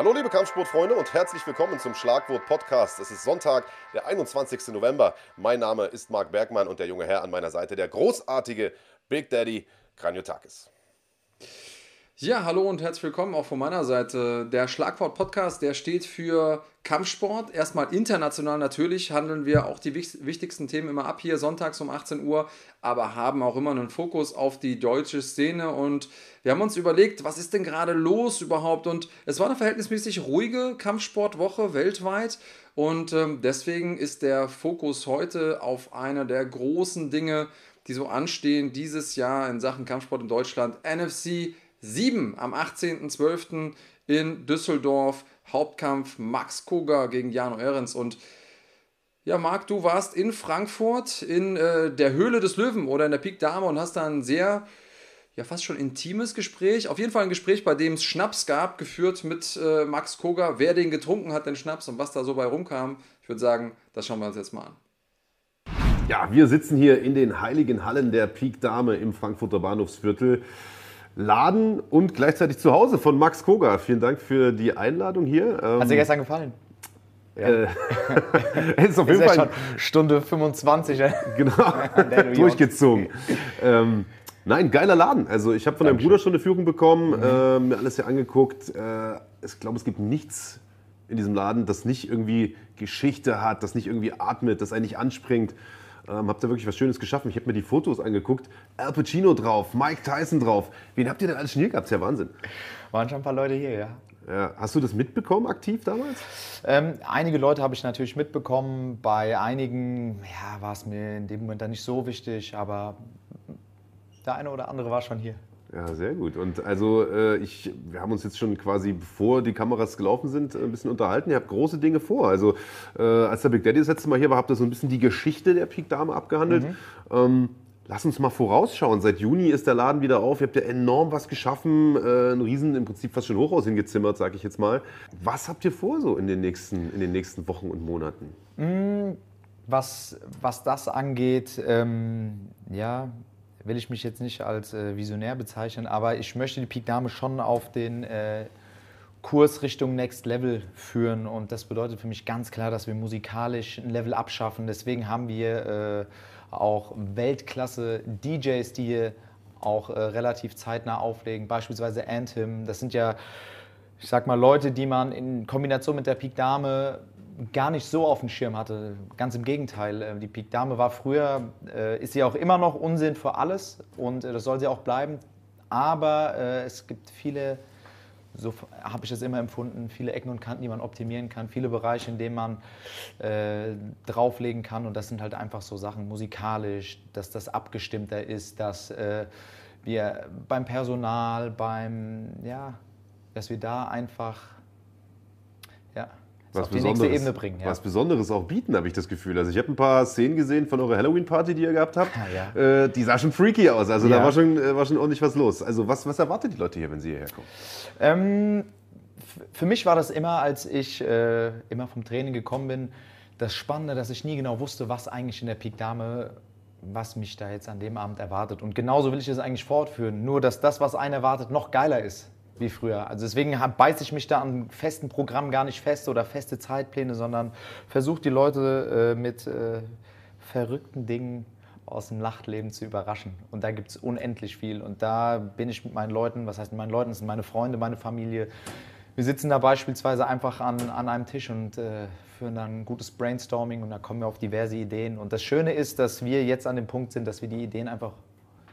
Hallo liebe Kampfsportfreunde und herzlich willkommen zum Schlagwort Podcast. Es ist Sonntag, der 21. November. Mein Name ist Marc Bergmann und der junge Herr an meiner Seite, der großartige Big Daddy Kranjotakis. Ja, hallo und herzlich willkommen auch von meiner Seite. Der Schlagwort Podcast, der steht für Kampfsport. Erstmal international natürlich handeln wir auch die wichtigsten Themen immer ab hier sonntags um 18 Uhr, aber haben auch immer einen Fokus auf die deutsche Szene und wir haben uns überlegt, was ist denn gerade los überhaupt und es war eine verhältnismäßig ruhige Kampfsportwoche weltweit und ähm, deswegen ist der Fokus heute auf einer der großen Dinge, die so anstehen dieses Jahr in Sachen Kampfsport in Deutschland, NFC 7 am 18.12. in Düsseldorf. Hauptkampf Max Koga gegen Jano Ehrens. Und ja, Marc, du warst in Frankfurt in äh, der Höhle des Löwen oder in der Pik Dame und hast da ein sehr, ja, fast schon intimes Gespräch. Auf jeden Fall ein Gespräch, bei dem es Schnaps gab, geführt mit äh, Max Koga. Wer den getrunken hat, den Schnaps und was da so bei rumkam. Ich würde sagen, das schauen wir uns jetzt mal an. Ja, wir sitzen hier in den heiligen Hallen der Pik Dame im Frankfurter Bahnhofsviertel. Laden und gleichzeitig zu Hause von Max Koga. Vielen Dank für die Einladung hier. Hat dir ähm, gestern gefallen? Ja. Äh, ist auf jeden ist Fall ja Stunde 25. Genau, durchgezogen. ähm, nein, geiler Laden. Also ich habe von deinem Bruder schon eine Führung bekommen, mhm. äh, mir alles hier angeguckt. Äh, ich glaube, es gibt nichts in diesem Laden, das nicht irgendwie Geschichte hat, das nicht irgendwie atmet, das eigentlich anspringt. Ähm, habt ihr wirklich was Schönes geschaffen. Ich habe mir die Fotos angeguckt. Al Pacino drauf, Mike Tyson drauf. Wen habt ihr denn alles schon hier gehabt? Das ist ja Wahnsinn. Waren schon ein paar Leute hier, ja. Ja, hast du das mitbekommen aktiv damals? Ähm, einige Leute habe ich natürlich mitbekommen. Bei einigen ja, war es mir in dem Moment dann nicht so wichtig, aber der eine oder andere war schon hier. Ja, sehr gut. Und also äh, ich, wir haben uns jetzt schon quasi, bevor die Kameras gelaufen sind, ein bisschen unterhalten. Ihr habt große Dinge vor. Also äh, als der Big Daddy das letzte Mal hier war, habt ihr so ein bisschen die Geschichte der Peak Dame abgehandelt. Mhm. Ähm, lass uns mal vorausschauen. Seit Juni ist der Laden wieder auf. Ihr habt ja enorm was geschaffen. Äh, ein Riesen, im Prinzip fast schon Hochhaus hingezimmert, sage ich jetzt mal. Was habt ihr vor so in den nächsten, in den nächsten Wochen und Monaten? Mhm. Was, was das angeht, ähm, ja, will ich mich jetzt nicht als äh, Visionär bezeichnen, aber ich möchte die Peak Dame schon auf den äh, Kurs Richtung Next Level führen und das bedeutet für mich ganz klar, dass wir musikalisch ein Level abschaffen. Deswegen haben wir äh, auch Weltklasse DJs, die hier auch äh, relativ zeitnah auflegen, beispielsweise Anthem. Das sind ja, ich sag mal, Leute, die man in Kombination mit der Peak Dame gar nicht so auf dem Schirm hatte. Ganz im Gegenteil. Äh, die Pik Dame war früher, äh, ist sie auch immer noch Unsinn für alles und äh, das soll sie auch bleiben. Aber es gibt viele, so habe ich es immer empfunden, viele Ecken und Kanten, die man optimieren kann, viele Bereiche, in denen man äh, drauflegen kann. Und das sind halt einfach so Sachen musikalisch, dass das abgestimmter ist, dass äh, wir beim Personal, beim, ja, dass wir da einfach, was auf die nächste Ebene bringen. Ja. Was Besonderes auch bieten, habe ich das Gefühl. Also ich habe ein paar Szenen gesehen von eurer Halloween-Party, die ihr gehabt habt. Ah, ja. äh, die sah schon freaky aus. Also ja. da war schon, äh, war schon ordentlich was los. Also was, was erwartet die Leute hier, wenn sie hierher kommen? Ähm, für mich war das immer, als ich äh, immer vom Training gekommen bin, das Spannende, dass ich nie genau wusste, was eigentlich in der Peak Dame was mich da jetzt an dem Abend erwartet. Und genauso will ich es eigentlich fortführen. Nur, dass das, was einen erwartet, noch geiler ist wie früher. Also deswegen beiße ich mich da an festen Programmen gar nicht fest oder feste Zeitpläne, sondern versuche die Leute äh, mit äh, verrückten Dingen aus dem Nachtleben zu überraschen. Und da gibt es unendlich viel. Und da bin ich mit meinen Leuten, was heißt mit meinen Leuten, das sind meine Freunde, meine Familie. Wir sitzen da beispielsweise einfach an, an einem Tisch und äh, führen dann ein gutes Brainstorming und da kommen wir auf diverse Ideen. Und das Schöne ist, dass wir jetzt an dem Punkt sind, dass wir die Ideen einfach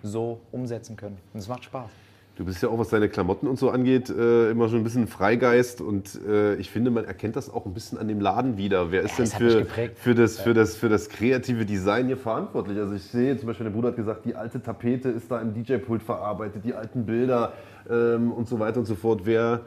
so umsetzen können. Und es macht Spaß. Du bist ja auch, was deine Klamotten und so angeht, äh, immer schon ein bisschen Freigeist und äh, ich finde, man erkennt das auch ein bisschen an dem Laden wieder. Wer ist ja, denn für, für, das, für, das, für das kreative Design hier verantwortlich? Also ich sehe zum Beispiel, der Bruder hat gesagt, die alte Tapete ist da im DJ-Pult verarbeitet, die alten Bilder ähm, und so weiter und so fort. Wer,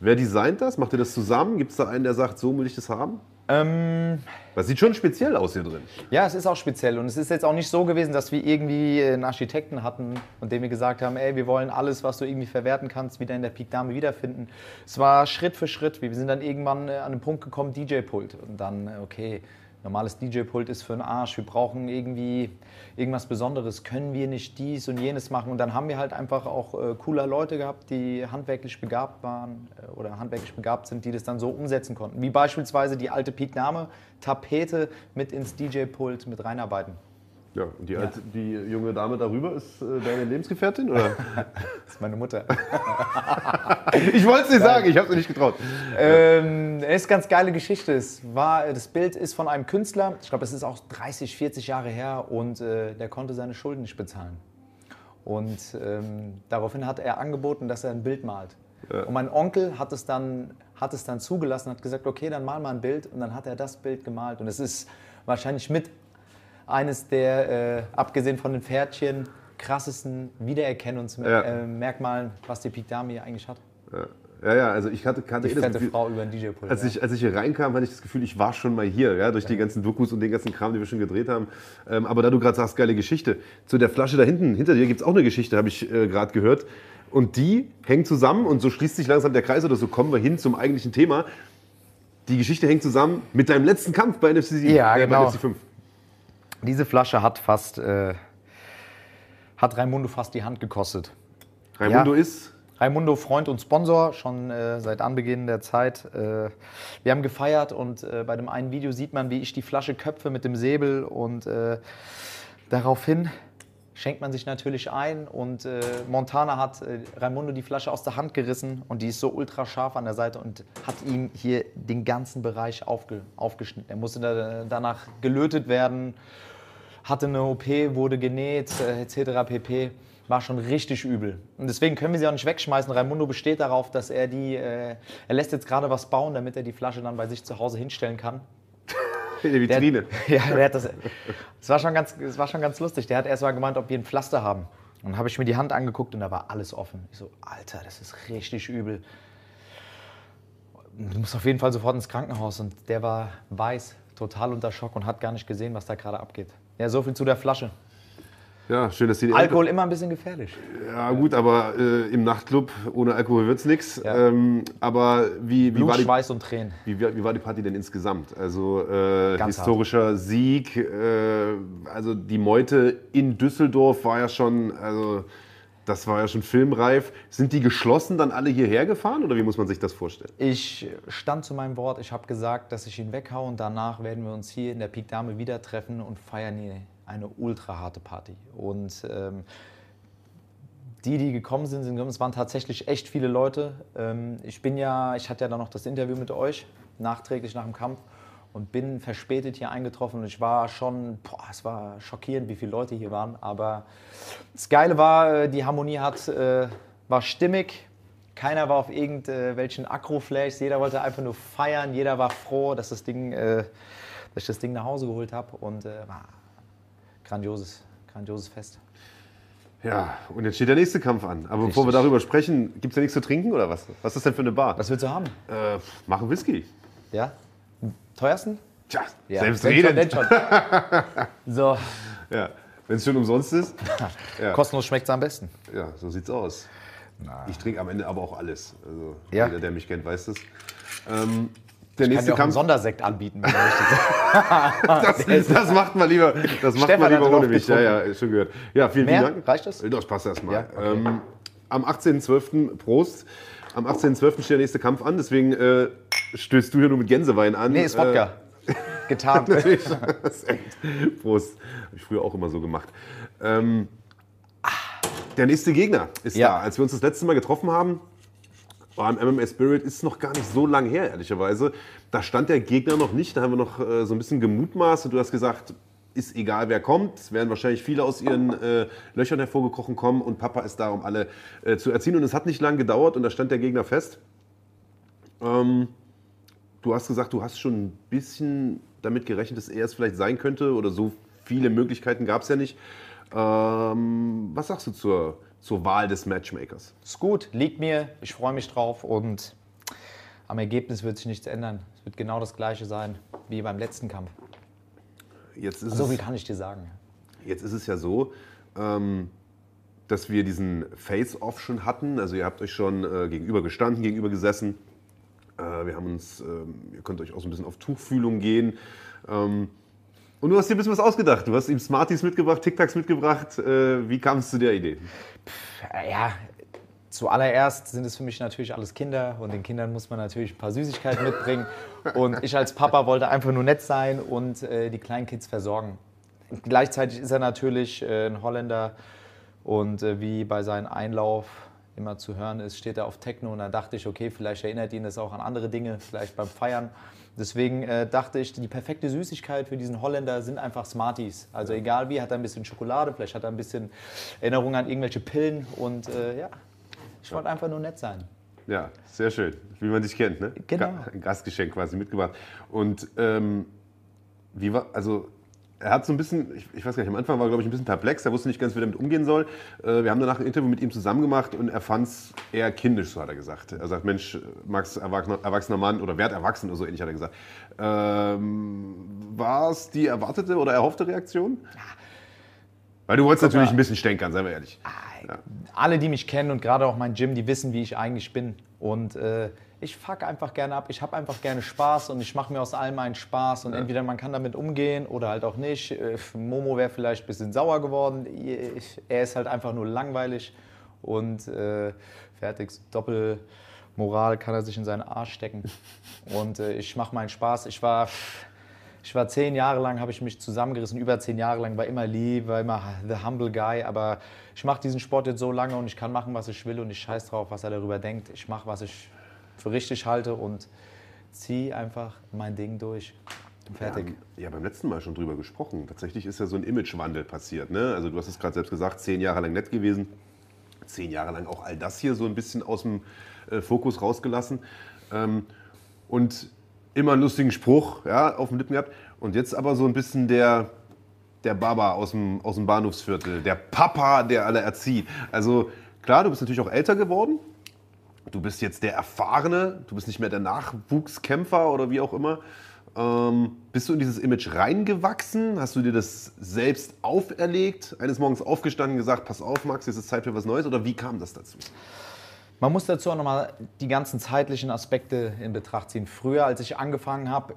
wer designt das? Macht ihr das zusammen? Gibt es da einen, der sagt, so will ich das haben? Ähm, das sieht schon speziell aus hier drin. Ja, es ist auch speziell. Und es ist jetzt auch nicht so gewesen, dass wir irgendwie einen Architekten hatten und dem wir gesagt haben, ey, wir wollen alles, was du irgendwie verwerten kannst, wieder in der Peak Dame wiederfinden. Es war Schritt für Schritt. Wir sind dann irgendwann äh, an den Punkt gekommen, DJ-Pult. Und dann, äh, okay, normales DJ-Pult ist für den Arsch, wir brauchen irgendwie irgendwas Besonderes, können wir nicht dies und jenes machen. Und dann haben wir halt einfach auch äh, cooler Leute gehabt, die handwerklich begabt waren äh, oder handwerklich begabt sind, die das dann so umsetzen konnten. Wie beispielsweise die alte Peak-Name, Tapete mit ins DJ-Pult mit reinarbeiten. Ja, und die, ja. Alte, die junge Dame darüber ist äh, deine Lebensgefährtin? Oder? das ist meine Mutter. ich wollte es nicht sagen, ich habe es nicht getraut. Ähm, es ist eine ganz geile Geschichte. Es war, das Bild ist von einem Künstler, ich glaube, es ist auch 30, 40 Jahre her und äh, der konnte seine Schulden nicht bezahlen. Und ähm, daraufhin hat er angeboten, dass er ein Bild malt. Ja. Und mein Onkel hat es, dann, hat es dann zugelassen, hat gesagt, okay, dann mal mal ein Bild. Und dann hat er das Bild gemalt. Und es ist wahrscheinlich mit eines der, äh, abgesehen von den Pferdchen, krassesten Wiedererkennungsmerkmalen, ja. was die Pik Dame hier eigentlich hat. Ja. Ja, ja, also ich hatte, hatte die eh fette Frau über den DJ-Pult. Als, ich, als ich hier reinkam, hatte ich das Gefühl, ich war schon mal hier, ja, durch ja. die ganzen Dokus und den ganzen Kram, die wir schon gedreht haben. Ähm, aber da du gerade sagst, geile Geschichte. Zu der Flasche da hinten, hinter dir gibt es auch eine Geschichte, habe ich äh, gerade gehört. Und die hängt zusammen und so schließt sich langsam der Kreis oder so kommen wir hin zum eigentlichen Thema. Die Geschichte hängt zusammen mit deinem letzten Kampf bei NFC, ja, äh, genau. bei NFC 5. Diese Flasche hat fast, äh, hat Raimundo fast die Hand gekostet. Raimundo ja. ist? Raimundo, Freund und Sponsor, schon äh, seit Anbeginn der Zeit. Äh, wir haben gefeiert und äh, bei dem einen Video sieht man, wie ich die Flasche köpfe mit dem Säbel und äh, daraufhin schenkt man sich natürlich ein und äh, Montana hat äh, Raimundo die Flasche aus der Hand gerissen und die ist so ultra scharf an der Seite und hat ihm hier den ganzen Bereich aufge, aufgeschnitten. Er musste da, danach gelötet werden hatte eine OP, wurde genäht, äh, etc. pp. War schon richtig übel. Und deswegen können wir sie auch nicht wegschmeißen. Raimundo besteht darauf, dass er die, äh, er lässt jetzt gerade was bauen, damit er die Flasche dann bei sich zu Hause hinstellen kann. In der Vitrine. Der, ja, der hat das. Es war, schon ganz, war schon ganz lustig. Der hat erst mal gemeint, ob wir ein Pflaster haben. Und dann habe ich mir die Hand angeguckt und da war alles offen. Ich so, Alter, das ist richtig übel. Du musst auf jeden Fall sofort ins Krankenhaus. Und der war weiß, total unter Schock und hat gar nicht gesehen, was da gerade abgeht. Ja, so viel zu der Flasche. Ja, schön, dass die. Alkohol immer ein bisschen gefährlich. Ja, gut, aber äh, im Nachtclub ohne Alkohol wird es nichts. Ja. Ähm, aber wie, wie Blut, war die, Schweiß und Tränen. Wie, wie, war die Party denn insgesamt? Also äh, historischer hart. Sieg, äh, also die Meute in Düsseldorf war ja schon, also das war ja schon filmreif. Sind die geschlossen dann alle hierher gefahren oder wie muss man sich das vorstellen? Ich stand zu meinem Wort. Ich habe gesagt, dass ich ihn weghaue und danach werden wir uns hier in der Pik Dame wieder treffen und feiern hier eine ultra harte Party. Und ähm, die, die gekommen sind, sind es waren tatsächlich echt viele Leute. Ähm, ich bin ja, ich hatte ja dann noch das Interview mit euch nachträglich nach dem Kampf und bin verspätet hier eingetroffen und ich war schon, boah, es war schockierend, wie viele Leute hier waren. Aber das Geile war, äh, die Harmonie hat, äh, war stimmig. Keiner war auf irgendwelchen Akroflash. Jeder wollte einfach nur feiern. Jeder war froh, dass, das Ding, äh, dass ich das Ding nach Hause geholt habe. Und äh, war grandioses, grandioses Fest. Ja, und jetzt steht der nächste Kampf an. Aber Richtig. bevor wir darüber sprechen, gibt es ja nichts zu trinken oder was? Was ist das denn für eine Bar? Was willst du haben? Äh, machen Whisky. Ja? Teuersten? Tja, ja, selbst reden. so. Ja, wenn es schon umsonst ist. ja. Kostenlos schmeckt es am besten. Ja, so sieht's aus. Na. Ich trinke am Ende aber auch alles. Also ja. jeder, der mich kennt, weiß das. Ähm, der ich nächste kann dir auch einen Sondersekt anbieten, wenn das, das macht man lieber, das macht man lieber ohne mich. Ja, ja, schon gehört. Ja, vielen, Mehr? vielen Dank. Reicht das? Das passt erstmal. Ja, okay. ähm, am 18.12. Prost. Am 18.12. steht der nächste Kampf an, deswegen äh, stößt du hier nur mit Gänsewein an. Nee, ist Wodka. Äh, Getan. Prost. Habe ich früher auch immer so gemacht. Ähm, der nächste Gegner ist ja. da. Als wir uns das letzte Mal getroffen haben, beim MMA Spirit ist es noch gar nicht so lang her, ehrlicherweise. Da stand der Gegner noch nicht. Da haben wir noch äh, so ein bisschen gemutmaßt und du hast gesagt, ist egal, wer kommt. Es werden wahrscheinlich viele aus ihren äh, Löchern hervorgekrochen kommen und Papa ist da, um alle äh, zu erziehen. Und es hat nicht lange gedauert und da stand der Gegner fest. Ähm, du hast gesagt, du hast schon ein bisschen damit gerechnet, dass er es vielleicht sein könnte oder so viele Möglichkeiten gab es ja nicht. Ähm, was sagst du zur, zur Wahl des Matchmakers? Ist gut, liegt mir, ich freue mich drauf und am Ergebnis wird sich nichts ändern. Es wird genau das gleiche sein wie beim letzten Kampf. Jetzt ist so viel kann ich dir sagen. Jetzt ist es ja so, ähm, dass wir diesen Face-Off schon hatten. Also ihr habt euch schon äh, gegenüber gestanden, gegenüber gesessen. Äh, wir haben uns, ähm, ihr könnt euch auch so ein bisschen auf Tuchfühlung gehen. Ähm, und du hast dir ein bisschen was ausgedacht. Du hast ihm Smarties mitgebracht, TikToks mitgebracht. Äh, wie kam es zu der Idee? Ja, zuallererst sind es für mich natürlich alles Kinder und den Kindern muss man natürlich ein paar Süßigkeiten mitbringen. Und ich als Papa wollte einfach nur nett sein und äh, die kleinen Kids versorgen. Gleichzeitig ist er natürlich äh, ein Holländer und äh, wie bei seinem Einlauf immer zu hören ist, steht er auf Techno und da dachte ich, okay, vielleicht erinnert ihn das auch an andere Dinge, vielleicht beim Feiern. Deswegen äh, dachte ich, die perfekte Süßigkeit für diesen Holländer sind einfach Smarties. Also egal wie, hat er ein bisschen Schokolade, vielleicht hat er ein bisschen Erinnerung an irgendwelche Pillen und äh, ja, ich wollte einfach nur nett sein. Ja, sehr schön, wie man dich kennt, ne? Genau. Ein Gastgeschenk quasi mitgebracht. Und ähm, wie war, also er hat so ein bisschen, ich, ich, weiß gar nicht, am Anfang war er, glaube ich, ein bisschen perplex, er wusste nicht ganz, wie er damit umgehen soll. Äh, wir haben danach ein Interview mit ihm zusammen gemacht und er fand es eher kindisch, so hat er gesagt. Er sagt, Mensch, Max, erwachsener, erwachsener Mann oder werd erwachsen oder so ähnlich hat er gesagt. Ähm, war es die erwartete oder erhoffte Reaktion? Weil du wolltest natürlich ein bisschen stänkern, seien wir ehrlich. Ja. Alle, die mich kennen und gerade auch mein Gym, die wissen, wie ich eigentlich bin. Und äh, ich fuck einfach gerne ab. Ich habe einfach gerne Spaß und ich mache mir aus allem einen Spaß. Und ja. entweder man kann damit umgehen oder halt auch nicht. Äh, Momo wäre vielleicht ein bisschen sauer geworden. Ich, er ist halt einfach nur langweilig und äh, fertig. Doppelmoral kann er sich in seinen Arsch stecken. Und äh, ich mache meinen Spaß. Ich war, ich war zehn Jahre lang, habe ich mich zusammengerissen. Über zehn Jahre lang war immer lieb, war immer the humble guy. Aber ich mache diesen Sport jetzt so lange und ich kann machen, was ich will und ich scheiß drauf, was er darüber denkt. Ich mache, was ich für richtig halte und ziehe einfach mein Ding durch. Fertig. Haben ja beim letzten Mal schon drüber gesprochen. Tatsächlich ist ja so ein Imagewandel passiert. Ne? Also du hast es gerade selbst gesagt, zehn Jahre lang nett gewesen. Zehn Jahre lang auch all das hier so ein bisschen aus dem äh, Fokus rausgelassen. Ähm, und immer einen lustigen Spruch ja, auf dem Lippen gehabt. Und jetzt aber so ein bisschen der, der Baba aus dem, aus dem Bahnhofsviertel, der Papa, der alle erzieht. Also klar, du bist natürlich auch älter geworden. Du bist jetzt der Erfahrene, du bist nicht mehr der Nachwuchskämpfer oder wie auch immer. Ähm, bist du in dieses Image reingewachsen? Hast du dir das selbst auferlegt? Eines Morgens aufgestanden und gesagt, pass auf Max, jetzt ist Zeit für was Neues? Oder wie kam das dazu? Man muss dazu auch nochmal die ganzen zeitlichen Aspekte in Betracht ziehen. Früher, als ich angefangen habe,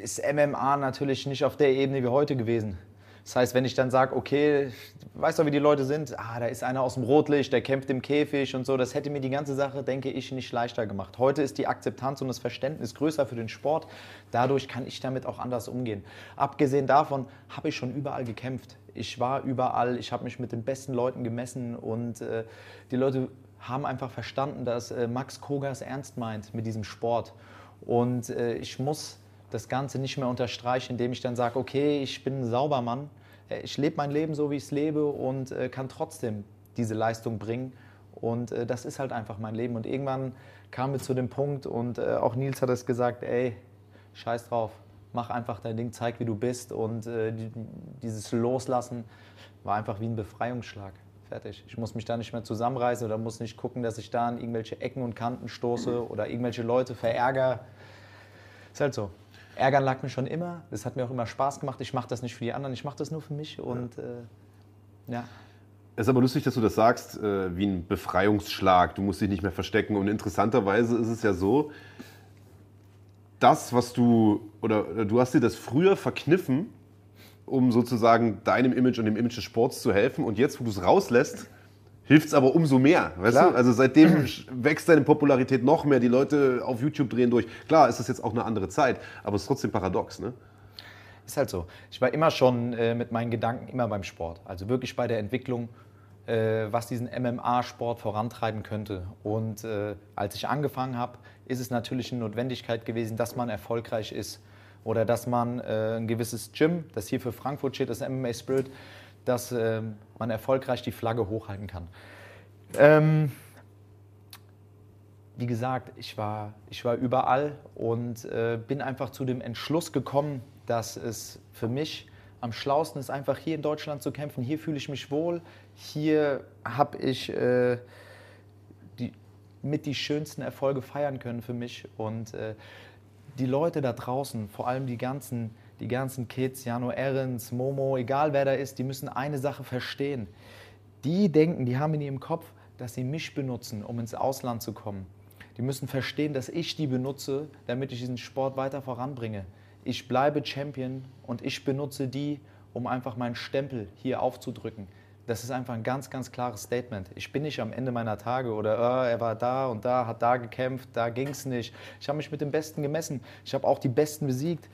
ist MMA natürlich nicht auf der Ebene wie heute gewesen. Das heißt, wenn ich dann sage, okay, weißt du, wie die Leute sind? Ah, da ist einer aus dem Rotlicht, der kämpft im Käfig und so. Das hätte mir die ganze Sache, denke ich, nicht leichter gemacht. Heute ist die Akzeptanz und das Verständnis größer für den Sport. Dadurch kann ich damit auch anders umgehen. Abgesehen davon habe ich schon überall gekämpft. Ich war überall, ich habe mich mit den besten Leuten gemessen und äh, die Leute haben einfach verstanden, dass äh, Max Kogas ernst meint mit diesem Sport. Und äh, ich muss das Ganze nicht mehr unterstreiche, indem ich dann sage, okay, ich bin ein Saubermann, äh, ich lebe mein Leben so, wie ich es lebe und äh, kann trotzdem diese Leistung bringen. Und äh, das ist halt einfach mein Leben. Und irgendwann kamen wir zu dem Punkt und äh, auch Nils hat es gesagt, ey, scheiß drauf, mach einfach dein Ding, zeig, wie du bist. Und äh, die, dieses Loslassen war einfach wie ein Befreiungsschlag. Fertig. Ich muss mich da nicht mehr zusammenreißen oder muss nicht gucken, dass ich da an irgendwelche Ecken und Kanten stoße oder irgendwelche Leute verärgere. Ist halt so. Ärgern lag mir schon immer. Das hat mir auch immer Spaß gemacht. Ich mache das nicht für die anderen, ich mache das nur für mich. Und ja. Äh, ja. Es ist aber lustig, dass du das sagst, äh, wie ein Befreiungsschlag. Du musst dich nicht mehr verstecken. Und interessanterweise ist es ja so, das, was du, oder du hast dir das früher verkniffen, um sozusagen deinem Image und dem Image des Sports zu helfen. Und jetzt, wo du es rauslässt, hilft es aber umso mehr. Weißt Klar. du? Also seitdem wächst deine Popularität noch mehr. Die Leute auf YouTube drehen durch. Klar, ist das jetzt auch eine andere Zeit, aber es ist trotzdem paradox, ne? Ist halt so. Ich war immer schon äh, mit meinen Gedanken immer beim Sport. Also wirklich bei der Entwicklung, äh, was diesen MMA-Sport vorantreiben könnte. Und äh, als ich angefangen habe, ist es natürlich eine Notwendigkeit gewesen, dass man erfolgreich ist. Oder dass man äh, ein gewisses Gym, das hier für Frankfurt steht, das MMA Spirit, dass äh, man erfolgreich die Flagge hochhalten kann. Ähm, wie gesagt, ich war, ich war überall und äh, bin einfach zu dem Entschluss gekommen, dass es für mich am schlausten ist, einfach hier in Deutschland zu kämpfen. Hier fühle ich mich wohl. Hier habe ich äh, die, mit die schönsten Erfolge feiern können für mich. Und äh, die Leute da draußen, vor allem die ganzen die ganzen Kids, Jano Ehrens, Momo, egal wer da ist, die müssen eine Sache verstehen. Die denken, die haben in ihrem Kopf, dass sie mich benutzen, um ins Ausland zu kommen. Die müssen verstehen, dass ich die benutze, damit ich diesen Sport weiter voranbringe. Ich bleibe Champion und ich benutze die, um einfach meinen Stempel hier aufzudrücken. Das ist einfach ein ganz, ganz klares Statement. Ich bin nicht am Ende meiner Tage oder oh, er war da und da, hat da gekämpft, da ging es nicht. Ich habe mich mit den Besten gemessen. Ich habe auch die Besten besiegt.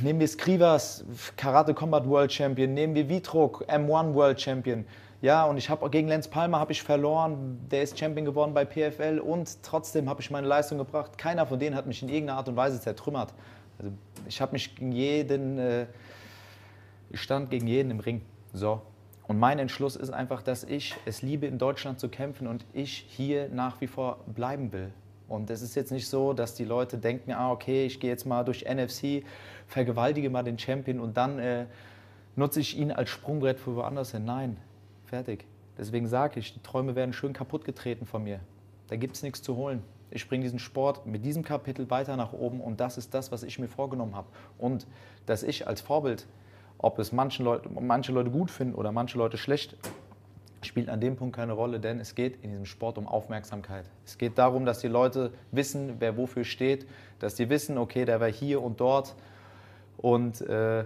Nehmen wir Skrivas, Karate Combat World Champion, nehmen wir Vitrok, M1 World Champion. Ja, und ich habe gegen Lenz Palmer habe ich verloren, der ist Champion geworden bei PFL und trotzdem habe ich meine Leistung gebracht. Keiner von denen hat mich in irgendeiner Art und Weise zertrümmert. Also ich habe mich gegen jeden, äh, ich stand gegen jeden im Ring. So. Und mein Entschluss ist einfach, dass ich es liebe, in Deutschland zu kämpfen und ich hier nach wie vor bleiben will. Und es ist jetzt nicht so, dass die Leute denken, ah, okay, ich gehe jetzt mal durch NFC, vergewaltige mal den Champion und dann äh, nutze ich ihn als Sprungbrett für woanders hin. Nein, fertig. Deswegen sage ich, die Träume werden schön kaputt getreten von mir. Da gibt es nichts zu holen. Ich bringe diesen Sport mit diesem Kapitel weiter nach oben und das ist das, was ich mir vorgenommen habe. Und dass ich als Vorbild, ob es manche Leute, manche Leute gut finden oder manche Leute schlecht, spielt an dem Punkt keine Rolle, denn es geht in diesem Sport um Aufmerksamkeit. Es geht darum, dass die Leute wissen, wer wofür steht, dass die wissen, okay, der war hier und dort. Und äh,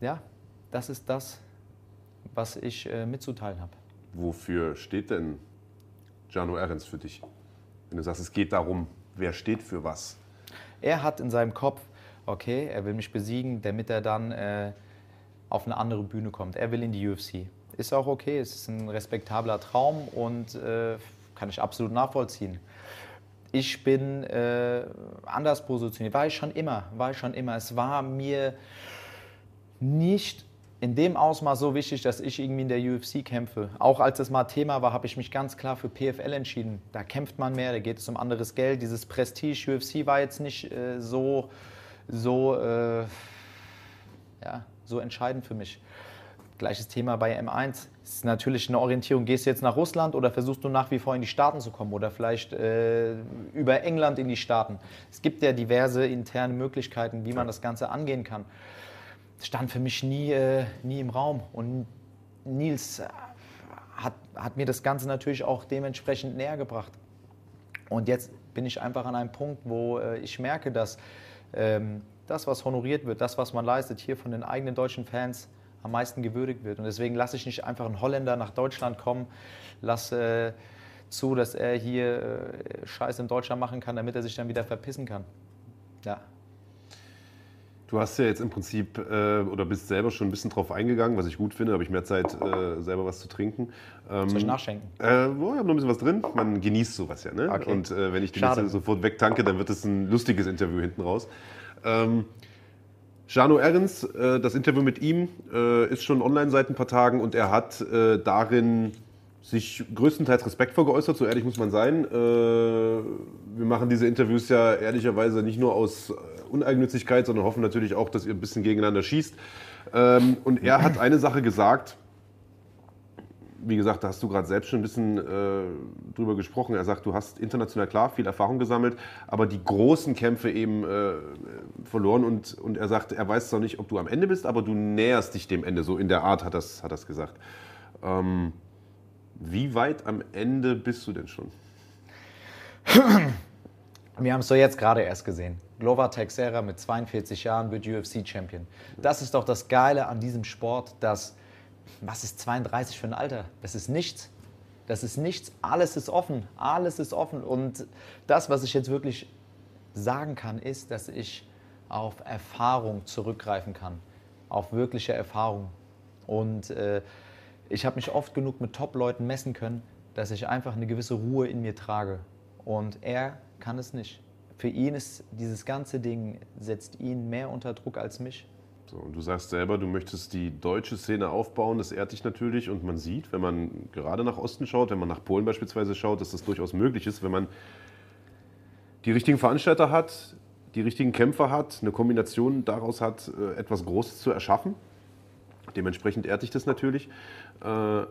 ja, das ist das, was ich äh, mitzuteilen habe. Wofür steht denn Jano Ehrens für dich? Wenn du sagst, es geht darum, wer steht für was? Er hat in seinem Kopf, okay, er will mich besiegen, damit er dann äh, auf eine andere Bühne kommt. Er will in die UFC ist auch okay, es ist ein respektabler Traum und äh, kann ich absolut nachvollziehen. Ich bin äh, anders positioniert, war ich schon immer, war ich schon immer. Es war mir nicht in dem Ausmaß so wichtig, dass ich irgendwie in der UFC kämpfe. Auch als das mal Thema war, habe ich mich ganz klar für PFL entschieden. Da kämpft man mehr, da geht es um anderes Geld. Dieses Prestige UFC war jetzt nicht äh, so, so, äh, ja, so entscheidend für mich. Gleiches Thema bei M1. Es ist natürlich eine Orientierung, gehst du jetzt nach Russland oder versuchst du nach wie vor in die Staaten zu kommen oder vielleicht äh, über England in die Staaten. Es gibt ja diverse interne Möglichkeiten, wie man das Ganze angehen kann. Das stand für mich nie, äh, nie im Raum. Und Nils äh, hat, hat mir das Ganze natürlich auch dementsprechend näher gebracht. Und jetzt bin ich einfach an einem Punkt, wo äh, ich merke, dass ähm, das, was honoriert wird, das, was man leistet, hier von den eigenen deutschen Fans, am meisten gewürdigt wird. Und deswegen lasse ich nicht einfach einen Holländer nach Deutschland kommen, lasse äh, zu, dass er hier äh, Scheiß in Deutschland machen kann, damit er sich dann wieder verpissen kann. Ja. Du hast ja jetzt im Prinzip äh, oder bist selber schon ein bisschen drauf eingegangen, was ich gut finde, habe ich mehr Zeit, äh, selber was zu trinken. Ähm, Soll ich nachschenken? Äh, oh, ich habe noch ein bisschen was drin. Man genießt sowas ja. Ne? Okay. Und äh, wenn ich jetzt sofort wegtanke, dann wird es ein lustiges Interview hinten raus. Ähm, Jano Ehrens, äh, das Interview mit ihm äh, ist schon online seit ein paar Tagen und er hat äh, darin sich größtenteils respektvoll geäußert, so ehrlich muss man sein. wir machen diese Interviews ja ehrlicherweise nicht nur aus Uneigennützigkeit, sondern hoffen natürlich auch, dass ihr ein bisschen gegeneinander schießt. Ähm, und er hat eine Sache gesagt, wie gesagt, da hast du gerade selbst schon ein bisschen äh, drüber gesprochen. Er sagt, du hast international klar viel Erfahrung gesammelt, aber die großen Kämpfe eben äh, verloren. Und, und er sagt, er weiß zwar nicht, ob du am Ende bist, aber du näherst dich dem Ende. So in der Art hat er hat das gesagt. Ähm, wie weit am Ende bist du denn schon? Wir haben es so jetzt gerade erst gesehen. Glover Texera mit 42 Jahren wird UFC-Champion. Das ist doch das Geile an diesem Sport, dass was ist 32 für ein Alter? Das ist nichts. Das ist nichts. Alles ist offen. Alles ist offen. Und das, was ich jetzt wirklich sagen kann, ist, dass ich auf Erfahrung zurückgreifen kann. Auf wirkliche Erfahrung. Und äh, ich habe mich oft genug mit Top-Leuten messen können, dass ich einfach eine gewisse Ruhe in mir trage. Und er kann es nicht. Für ihn ist dieses ganze Ding, setzt ihn mehr unter Druck als mich. So, und du sagst selber, du möchtest die deutsche Szene aufbauen, das ehrt dich natürlich und man sieht, wenn man gerade nach Osten schaut, wenn man nach Polen beispielsweise schaut, dass das durchaus möglich ist, wenn man die richtigen Veranstalter hat, die richtigen Kämpfer hat, eine Kombination daraus hat, äh, etwas Großes zu erschaffen. Dementsprechend ehrt dich das natürlich. Äh,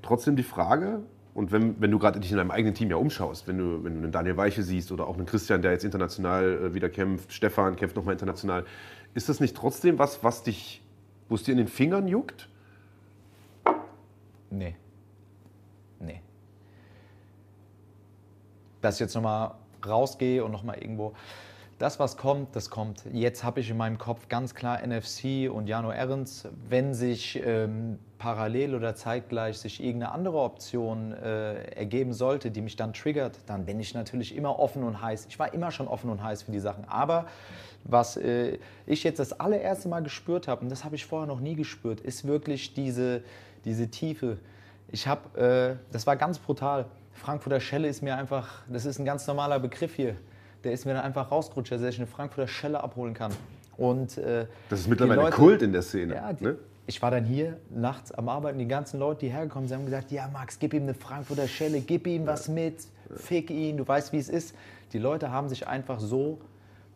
trotzdem die Frage, und wenn, wenn du gerade dich in deinem eigenen Team ja umschaust, wenn du, wenn du einen Daniel Weiche siehst oder auch einen Christian, der jetzt international äh, wieder kämpft, Stefan kämpft nochmal international, ist das nicht trotzdem was, was dich, wo es dir in den Fingern juckt? Nee. Nee. dass ich jetzt nochmal rausgehe und nochmal irgendwo. Das, was kommt, das kommt. Jetzt habe ich in meinem Kopf ganz klar NFC und Jano Ehrens. Wenn sich ähm, parallel oder zeitgleich sich irgendeine andere Option äh, ergeben sollte, die mich dann triggert, dann bin ich natürlich immer offen und heiß. Ich war immer schon offen und heiß für die Sachen. Aber was äh, ich jetzt das allererste Mal gespürt habe, und das habe ich vorher noch nie gespürt, ist wirklich diese, diese Tiefe. Ich habe, äh, das war ganz brutal. Frankfurter Schelle ist mir einfach, das ist ein ganz normaler Begriff hier. Der ist mir dann einfach rausgerutscht, dass ich eine Frankfurter Schelle abholen kann. Und, äh, das ist mittlerweile Leute, Kult in der Szene. Ja, die, ne? Ich war dann hier nachts am Arbeiten, die ganzen Leute, die hergekommen sind, haben gesagt, ja Max, gib ihm eine Frankfurter Schelle, gib ihm was mit, fick ihn, du weißt, wie es ist. Die Leute haben sich einfach so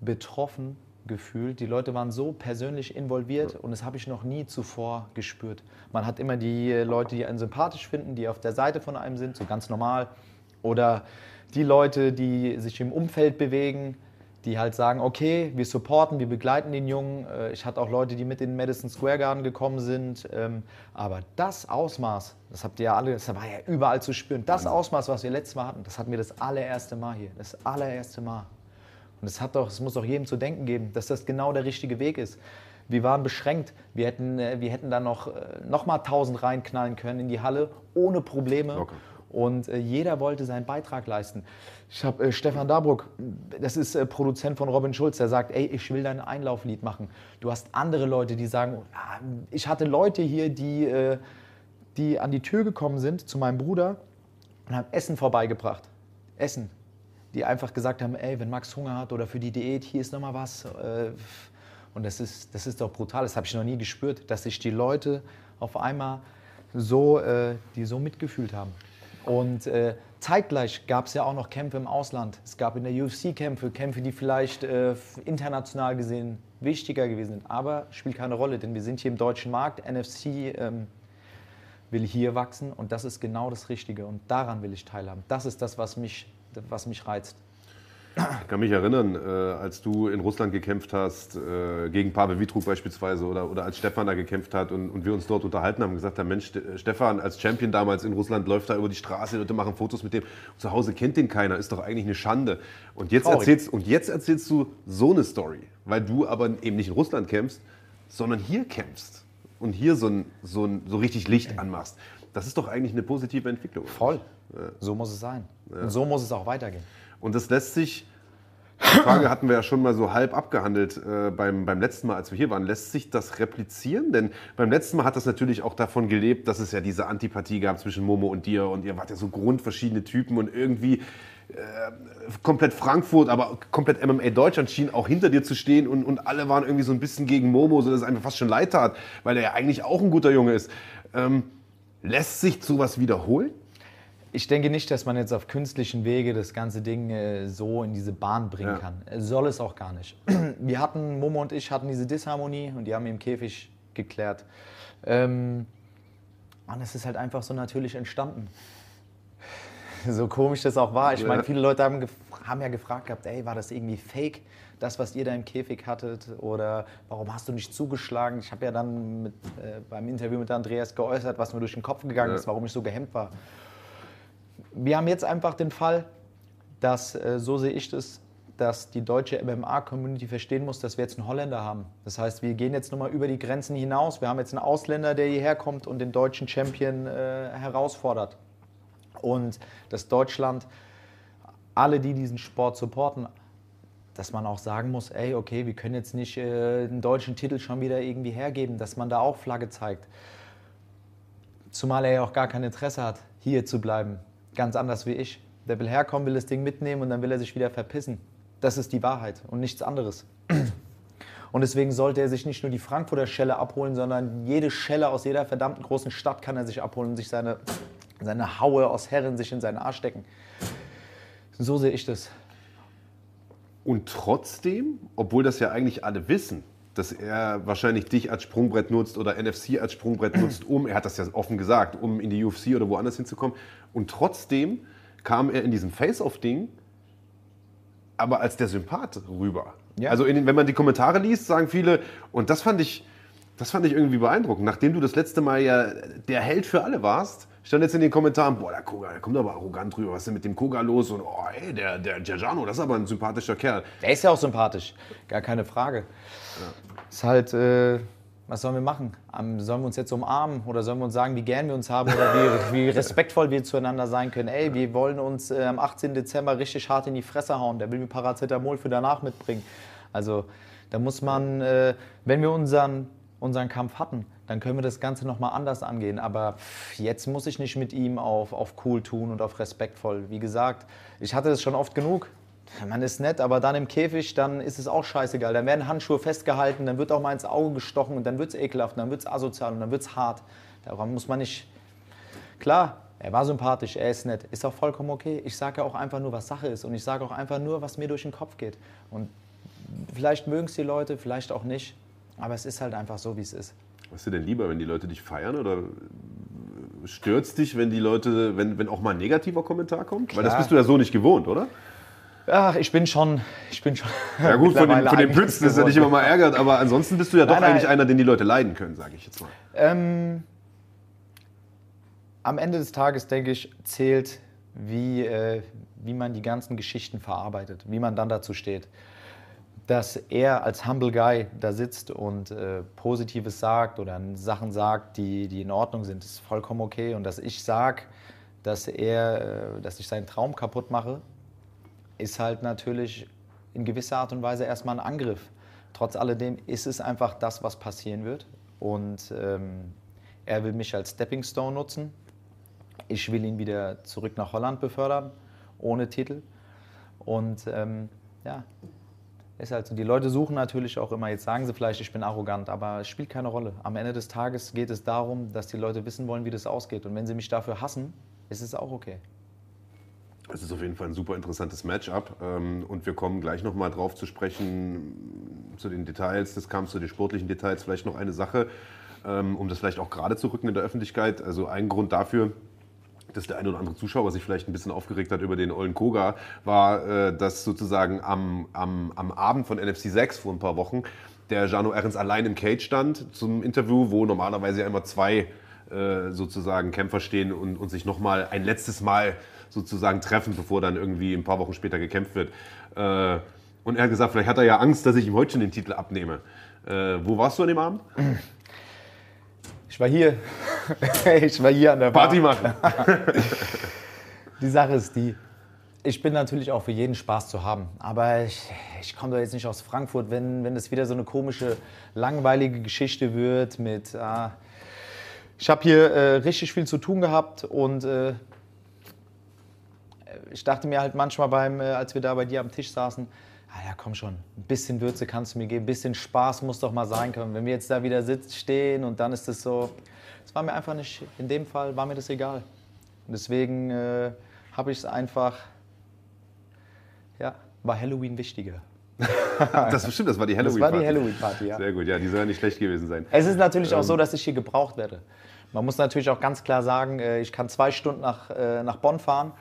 betroffen gefühlt. Die Leute waren so persönlich involviert und das habe ich noch nie zuvor gespürt. Man hat immer die Leute, die einen sympathisch finden, die auf der Seite von einem sind, so ganz normal. Oder die Leute, die sich im Umfeld bewegen, die halt sagen, okay, wir supporten, wir begleiten den Jungen. Äh, ich hatte auch Leute, die mit in den Madison Square Garden gekommen sind. Ähm, aber das Ausmaß, das habt ihr ja alle, das war ja überall zu spüren. Das Ausmaß, was wir letztes Mal hatten, das hatten wir das allererste Mal hier. Das allererste Mal. Und es, hat doch, es muss doch jedem zu denken geben, dass das genau der richtige Weg ist. Wir waren beschränkt. Wir hätten, äh, wir hätten da noch, äh, noch mal 1000 reinknallen können in die Halle ohne Probleme. Locker. Und äh, jeder wollte seinen Beitrag leisten. Ich habe äh, Stefan Dabruck, das ist äh, Produzent von Robin Schulz, der sagt, ey, ich will dein Einlauflied machen. Du hast andere Leute, die sagen, ah, ich hatte Leute hier, die, äh, die an die Tür gekommen sind zu meinem Bruder und haben Essen vorbeigebracht. Essen die einfach gesagt haben, ey, wenn Max Hunger hat oder für die Diät, hier ist nochmal was. Äh, und das ist, das ist doch brutal, das habe ich noch nie gespürt, dass sich die Leute auf einmal so, äh, die so mitgefühlt haben. Und äh, zeitgleich gab es ja auch noch Kämpfe im Ausland. Es gab in der UFC Kämpfe, Kämpfe, die vielleicht äh, international gesehen wichtiger gewesen sind. Aber spielt keine Rolle, denn wir sind hier im deutschen Markt. NFC ähm, will hier wachsen und das ist genau das Richtige. Und daran will ich teilhaben. Das ist das, was mich was mich reizt. Ich kann mich erinnern, äh, als du in Russland gekämpft hast, äh, gegen Pavel Vitruk beispielsweise, oder, oder als Stefan da gekämpft hat und, und wir uns dort unterhalten haben, gesagt haben, Mensch, Stefan als Champion damals in Russland läuft da über die Straße, Leute machen Fotos mit dem. Zu Hause kennt den keiner, ist doch eigentlich eine Schande. Und jetzt, erzählst, und jetzt erzählst du so eine Story, weil du aber eben nicht in Russland kämpfst, sondern hier kämpfst und hier so, ein, so, ein, so richtig Licht anmachst. Das ist doch eigentlich eine positive Entwicklung. Voll. So muss es sein. Ja. Und so muss es auch weitergehen. Und das lässt sich, die Frage hatten wir ja schon mal so halb abgehandelt äh, beim, beim letzten Mal, als wir hier waren. Lässt sich das replizieren? Denn beim letzten Mal hat das natürlich auch davon gelebt, dass es ja diese Antipathie gab zwischen Momo und dir und ihr wart ja so grundverschiedene Typen und irgendwie äh, komplett Frankfurt, aber komplett MMA Deutschland schien auch hinter dir zu stehen und, und alle waren irgendwie so ein bisschen gegen Momo, sodass es einfach fast schon leid tat, weil er ja eigentlich auch ein guter Junge ist. Ähm, lässt sich sowas wiederholen? Ich denke nicht, dass man jetzt auf künstlichen Wege das ganze Ding äh, so in diese Bahn bringen ja. kann. Soll es auch gar nicht. Wir hatten, Momo und ich hatten diese Disharmonie und die haben im Käfig geklärt. Ähm, und es ist halt einfach so natürlich entstanden. So komisch das auch war. Ich meine, viele Leute haben, haben ja gefragt gehabt, ey, war das irgendwie fake, das, was ihr da im Käfig hattet? Oder warum hast du nicht zugeschlagen? Ich habe ja dann mit, äh, beim Interview mit Andreas geäußert, was mir durch den Kopf gegangen ja. ist, warum ich so gehemmt war wir haben jetzt einfach den Fall, dass, äh, so sehe ich das, dass die deutsche MMA-Community verstehen muss, dass wir jetzt einen Holländer haben. Das heißt, wir gehen jetzt nochmal über die Grenzen hinaus. Wir haben jetzt einen Ausländer, der hierher kommt und den deutschen Champion äh, herausfordert. Und dass Deutschland, alle, die diesen Sport supporten, dass man auch sagen muss, ey, okay, wir können jetzt nicht äh, den deutschen Titel schon wieder irgendwie hergeben, dass man da auch Flagge zeigt. Zumal er ja auch gar kein Interesse hat, hier zu bleiben ganz anders wie ich. Der will herkommen, will das Ding mitnehmen und dann will er sich wieder verpissen. Das ist die Wahrheit und nichts anderes. Und deswegen sollte er sich nicht nur die Frankfurter Schelle abholen, sondern jede Schelle aus jeder verdammten großen Stadt kann er sich abholen und sich seine, seine Haue aus Herren sich in seinen Arsch stecken. So sehe ich das. Und trotzdem, obwohl das ja eigentlich alle wissen, dass er wahrscheinlich dich als Sprungbrett nutzt oder NFC als Sprungbrett nutzt, um, er hat das ja offen gesagt, um in die UFC oder woanders hinzukommen. Und trotzdem kam er in diesem Face-Off-Ding aber als der Sympath rüber. Ja. Also in, wenn man die Kommentare liest, sagen viele, und das fand ich, das fand ich irgendwie beeindruckend. Nachdem du das letzte Mal ja der Held für alle warst, stand jetzt in den Kommentaren, boah, der Koga, der kommt aber arrogant drüber, was ist denn mit dem Koga los? Und oh, ey, der, der Giorgiano, das ist aber ein sympathischer Kerl. Der ist ja auch sympathisch, gar keine Frage. Ja. Ist halt, äh, was sollen wir machen? sollen wir uns jetzt umarmen oder sollen wir uns sagen, wie gern wir uns haben oder wie, wie respektvoll wir zueinander sein können? Ey, wir wollen uns äh, am 18. Dezember richtig hart in die Fresse hauen. Der will mir Paracetamol für danach mitbringen. Also da muss man, äh, wenn wir unseren, unseren Kampf hatten, dann können wir das Ganze nochmal anders angehen. Aber jetzt muss ich nicht mit ihm auf, auf cool tun und auf respektvoll. Wie gesagt, ich hatte das schon oft genug. Man ist nett, aber dann im Käfig, dann ist es auch scheißegal. Dann werden Handschuhe festgehalten, dann wird auch mal ins Auge gestochen und dann wird es ekelhaft, dann wird es asozial und dann wird es hart. Daran muss man nicht. Klar, er war sympathisch, er ist nett, ist auch vollkommen okay. Ich sage ja auch einfach nur, was Sache ist und ich sage auch einfach nur, was mir durch den Kopf geht. Und vielleicht mögen es die Leute, vielleicht auch nicht, aber es ist halt einfach so, wie es ist. Was ist dir denn lieber, wenn die Leute dich feiern oder stört es dich, wenn die Leute, wenn, wenn auch mal ein negativer Kommentar kommt? Klar. Weil das bist du ja so nicht gewohnt, oder? Ach, ich bin schon, ich bin schon. Ja gut, von den, von den Pützen ist ja nicht immer mal ärgert, aber ansonsten bist du ja doch nein, nein. eigentlich einer, den die Leute leiden können, sage ich jetzt mal. Ähm, am Ende des Tages, denke ich, zählt, wie, äh, wie man die ganzen Geschichten verarbeitet, wie man dann dazu steht. Dass er als Humble Guy da sitzt und äh, Positives sagt oder Sachen sagt, die, die in Ordnung sind, ist vollkommen okay. Und dass ich sage, dass, er, äh, dass ich seinen Traum kaputt mache, ist halt natürlich in gewisser Art und Weise erstmal ein Angriff. Trotz alledem ist es einfach das, was passieren wird. Und ähm, er will mich als Stepping Stone nutzen. Ich will ihn wieder zurück nach Holland befördern, ohne Titel. Und ähm, ja, ist halt so. Die Leute suchen natürlich auch immer, jetzt sagen sie vielleicht, ich bin arrogant, aber es spielt keine Rolle. Am Ende des Tages geht es darum, dass die Leute wissen wollen, wie das ausgeht. Und wenn sie mich dafür hassen, ist es auch okay. Es ist auf jeden Fall ein super interessantes Matchup ähm, und wir kommen gleich nochmal drauf zu sprechen, zu den Details des Kampfs, zu den sportlichen Details. Vielleicht noch eine Sache, ähm, um das vielleicht auch gerade zu rücken in der Öffentlichkeit. Also ein Grund dafür, dass der eine oder andere Zuschauer sich vielleicht ein bisschen aufgeregt hat über den Ollen Koga, war, äh, dass sozusagen am, am, am Abend von NFC 6 vor ein paar Wochen der Jano Ehrens allein im Cage stand zum Interview, wo normalerweise ja immer zwei äh, sozusagen Kämpfer stehen und, und sich nochmal ein letztes Mal sozusagen treffen, bevor dann irgendwie ein paar Wochen später gekämpft wird. Äh, und er hat gesagt, vielleicht hat er ja Angst, dass ich ihm heute schon den Titel abnehme. Äh, wo warst du an dem Abend? Ich war hier. ich war hier an der Party machen. die Sache ist die, ich bin natürlich auch für jeden Spaß zu haben. Aber ich, ich komme doch jetzt nicht aus Frankfurt, wenn, wenn es wieder so eine komische, langweilige Geschichte wird mit. Ah, ich habe hier äh, richtig viel zu tun gehabt und äh, ich dachte mir halt manchmal, beim, äh, als wir da bei dir am Tisch saßen, ah ja, komm schon, ein bisschen Würze kannst du mir geben, ein bisschen Spaß muss doch mal sein können. Wenn wir jetzt da wieder sitzen, stehen und dann ist es so, es war mir einfach nicht, in dem Fall war mir das egal. Und deswegen äh, habe ich es einfach, ja, war Halloween wichtiger. das stimmt, das war die Halloween-Party. Das war die Halloween-Party, ja. Sehr gut, ja, die soll ja nicht schlecht gewesen sein. Es ist natürlich ähm. auch so, dass ich hier gebraucht werde. Man muss natürlich auch ganz klar sagen, äh, ich kann zwei Stunden nach, äh, nach Bonn fahren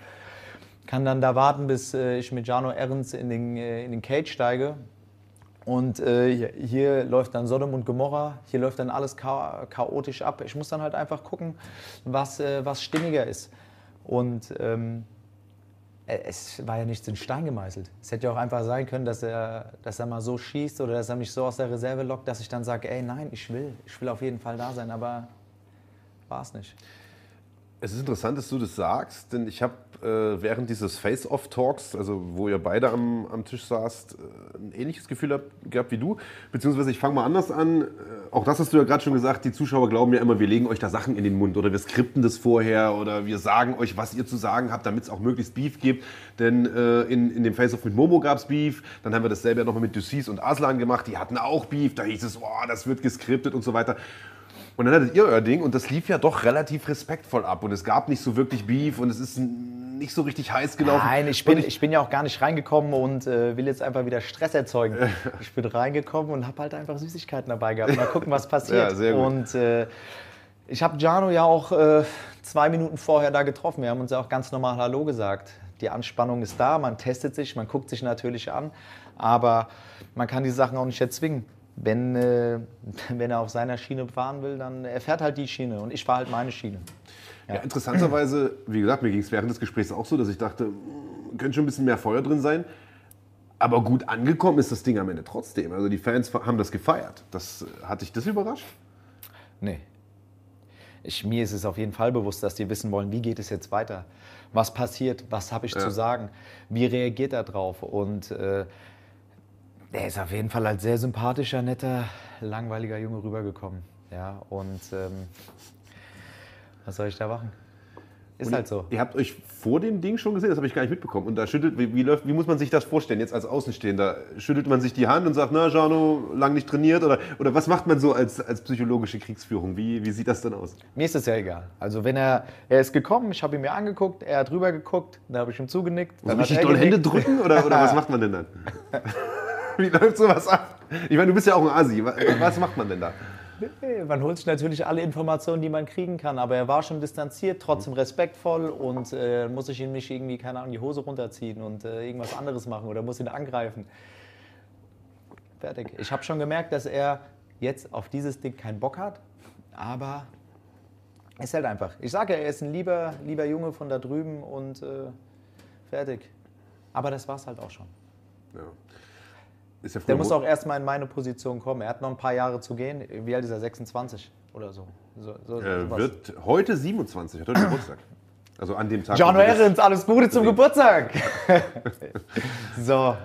kann dann da warten, bis äh, ich mit Jano Ehrens in den, äh, in den Cage steige. Und äh, hier läuft dann Sodom und Gomorra, hier läuft dann alles cha chaotisch ab. Ich muss dann halt einfach gucken, was, äh, was stimmiger ist. Und ähm, äh, es war ja nichts in Stein gemeißelt. Es hätte ja auch einfach sein können, dass er, dass er mal so schießt oder dass er mich so aus der Reserve lockt, dass ich dann sage, ey nein, ich will, ich will auf jeden Fall da sein, aber war es nicht. Es ist interessant, dass du das sagst, denn ich habe äh, während dieses Face-Off-Talks, also wo ihr beide am, am Tisch saßt, äh, ein ähnliches Gefühl hab, gehabt wie du. Beziehungsweise ich fange mal anders an. Äh, auch das hast du ja gerade schon gesagt, die Zuschauer glauben ja immer, wir legen euch da Sachen in den Mund oder wir skripten das vorher oder wir sagen euch, was ihr zu sagen habt, damit es auch möglichst Beef gibt. Denn äh, in, in dem Face-Off mit Momo gab es Beef, dann haben wir dasselbe ja nochmal mit Ducis und Aslan gemacht, die hatten auch Beef, da hieß es, oh, das wird geskriptet und so weiter. Und dann hattet ihr euer Ding und das lief ja doch relativ respektvoll ab und es gab nicht so wirklich Beef und es ist nicht so richtig heiß gelaufen. Nein, ich bin, ich, ich bin ja auch gar nicht reingekommen und äh, will jetzt einfach wieder Stress erzeugen. ich bin reingekommen und habe halt einfach Süßigkeiten dabei gehabt. Mal gucken, was passiert. ja, sehr gut. Und äh, ich habe Jano ja auch äh, zwei Minuten vorher da getroffen. Wir haben uns ja auch ganz normal Hallo gesagt. Die Anspannung ist da, man testet sich, man guckt sich natürlich an, aber man kann die Sachen auch nicht erzwingen. wenn, äh, wenn er auf seiner Schiene fahren will, dann er fährt halt die Schiene und ich fahre halt meine Schiene. Ja. interessanterweise, wie gesagt, mir ging es während des Gesprächs auch so, dass ich dachte, hm, könnte schon ein bisschen mehr Feuer drin sein. Aber gut angekommen ist das Ding am Ende trotzdem. Also die Fans haben das gefeiert. Das, hat dich das überrascht? Nee. Ich, mir ist es auf jeden Fall bewusst, dass die wissen wollen, wie geht es jetzt weiter? Was passiert? Was habe ich ja. zu sagen? Wie reagiert er drauf? Und äh, der ist auf jeden Fall als sehr sympathischer, netter, langweiliger Junge rübergekommen. Ja, und ähm, was soll ich da machen? Ist und halt so. Ihr habt euch vor dem Ding schon gesehen, das habe ich gar nicht mitbekommen. Und da schüttelt, wie, wie, läuft, wie muss man sich das vorstellen, jetzt als Außenstehender? Schüttelt man sich die Hand und sagt, na, Jano, lang nicht trainiert? Oder, oder was macht man so als, als psychologische Kriegsführung? Wie, wie sieht das dann aus? Mir ist das ja egal. Also wenn er, er ist gekommen, ich habe ihn mir angeguckt, er hat rüber geguckt, dann habe ich ihm zugenickt. Dann muss ich doll Hände drücken oder, oder was macht man denn dann? wie läuft sowas ab? Ich meine, du bist ja auch ein Asi. Was macht man denn da? Man holt sich natürlich alle Informationen, die man kriegen kann, aber er war schon distanziert, trotzdem respektvoll und äh, muss ich ihm nicht irgendwie, keine Ahnung, die Hose runterziehen und äh, irgendwas anderes machen oder muss ihn angreifen. Fertig. Ich habe schon gemerkt, dass er jetzt auf dieses Ding keinen Bock hat, aber ist halt einfach. Ich sage ja, er ist ein lieber, lieber Junge von da drüben und äh, fertig. Aber das war es halt auch schon. Ja. Ja der muss auch erstmal in meine Position kommen. Er hat noch ein paar Jahre zu gehen. Wie alt ist er? 26 oder so. so, so er wird heute 27, hat heute Geburtstag. Also an dem Tag. John Ahrens, alles Gute zum Geburtstag. so,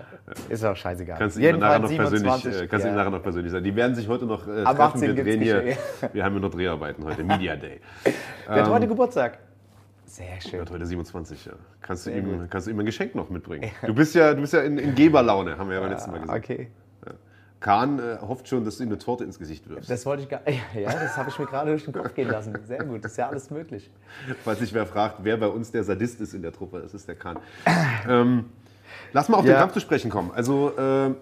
ist auch scheißegal. Kannst du ihm nachher noch persönlich, äh, kannst ja. nachher noch persönlich sagen. Die werden sich heute noch äh, treffen. Wir drehen hier. Wir haben ja noch Dreharbeiten heute, Media Day. Wer hat heute ähm, Geburtstag? Sehr schön. Er hat heute 27, ja. Kannst du, ihm, kannst du ihm ein Geschenk noch mitbringen? Du bist ja, du bist ja in, in Geberlaune, haben wir ja beim letzten Mal gesagt. Okay. Ja. Kahn äh, hofft schon, dass du ihm eine Torte ins Gesicht wirfst. Das wollte ich gar Ja, das habe ich mir gerade durch den Kopf gehen lassen. Sehr gut, ist ja alles möglich. Falls sich wer fragt, wer bei uns der Sadist ist in der Truppe, das ist der Kahn. ähm, lass mal auf ja. den Kampf zu sprechen kommen. Also, äh,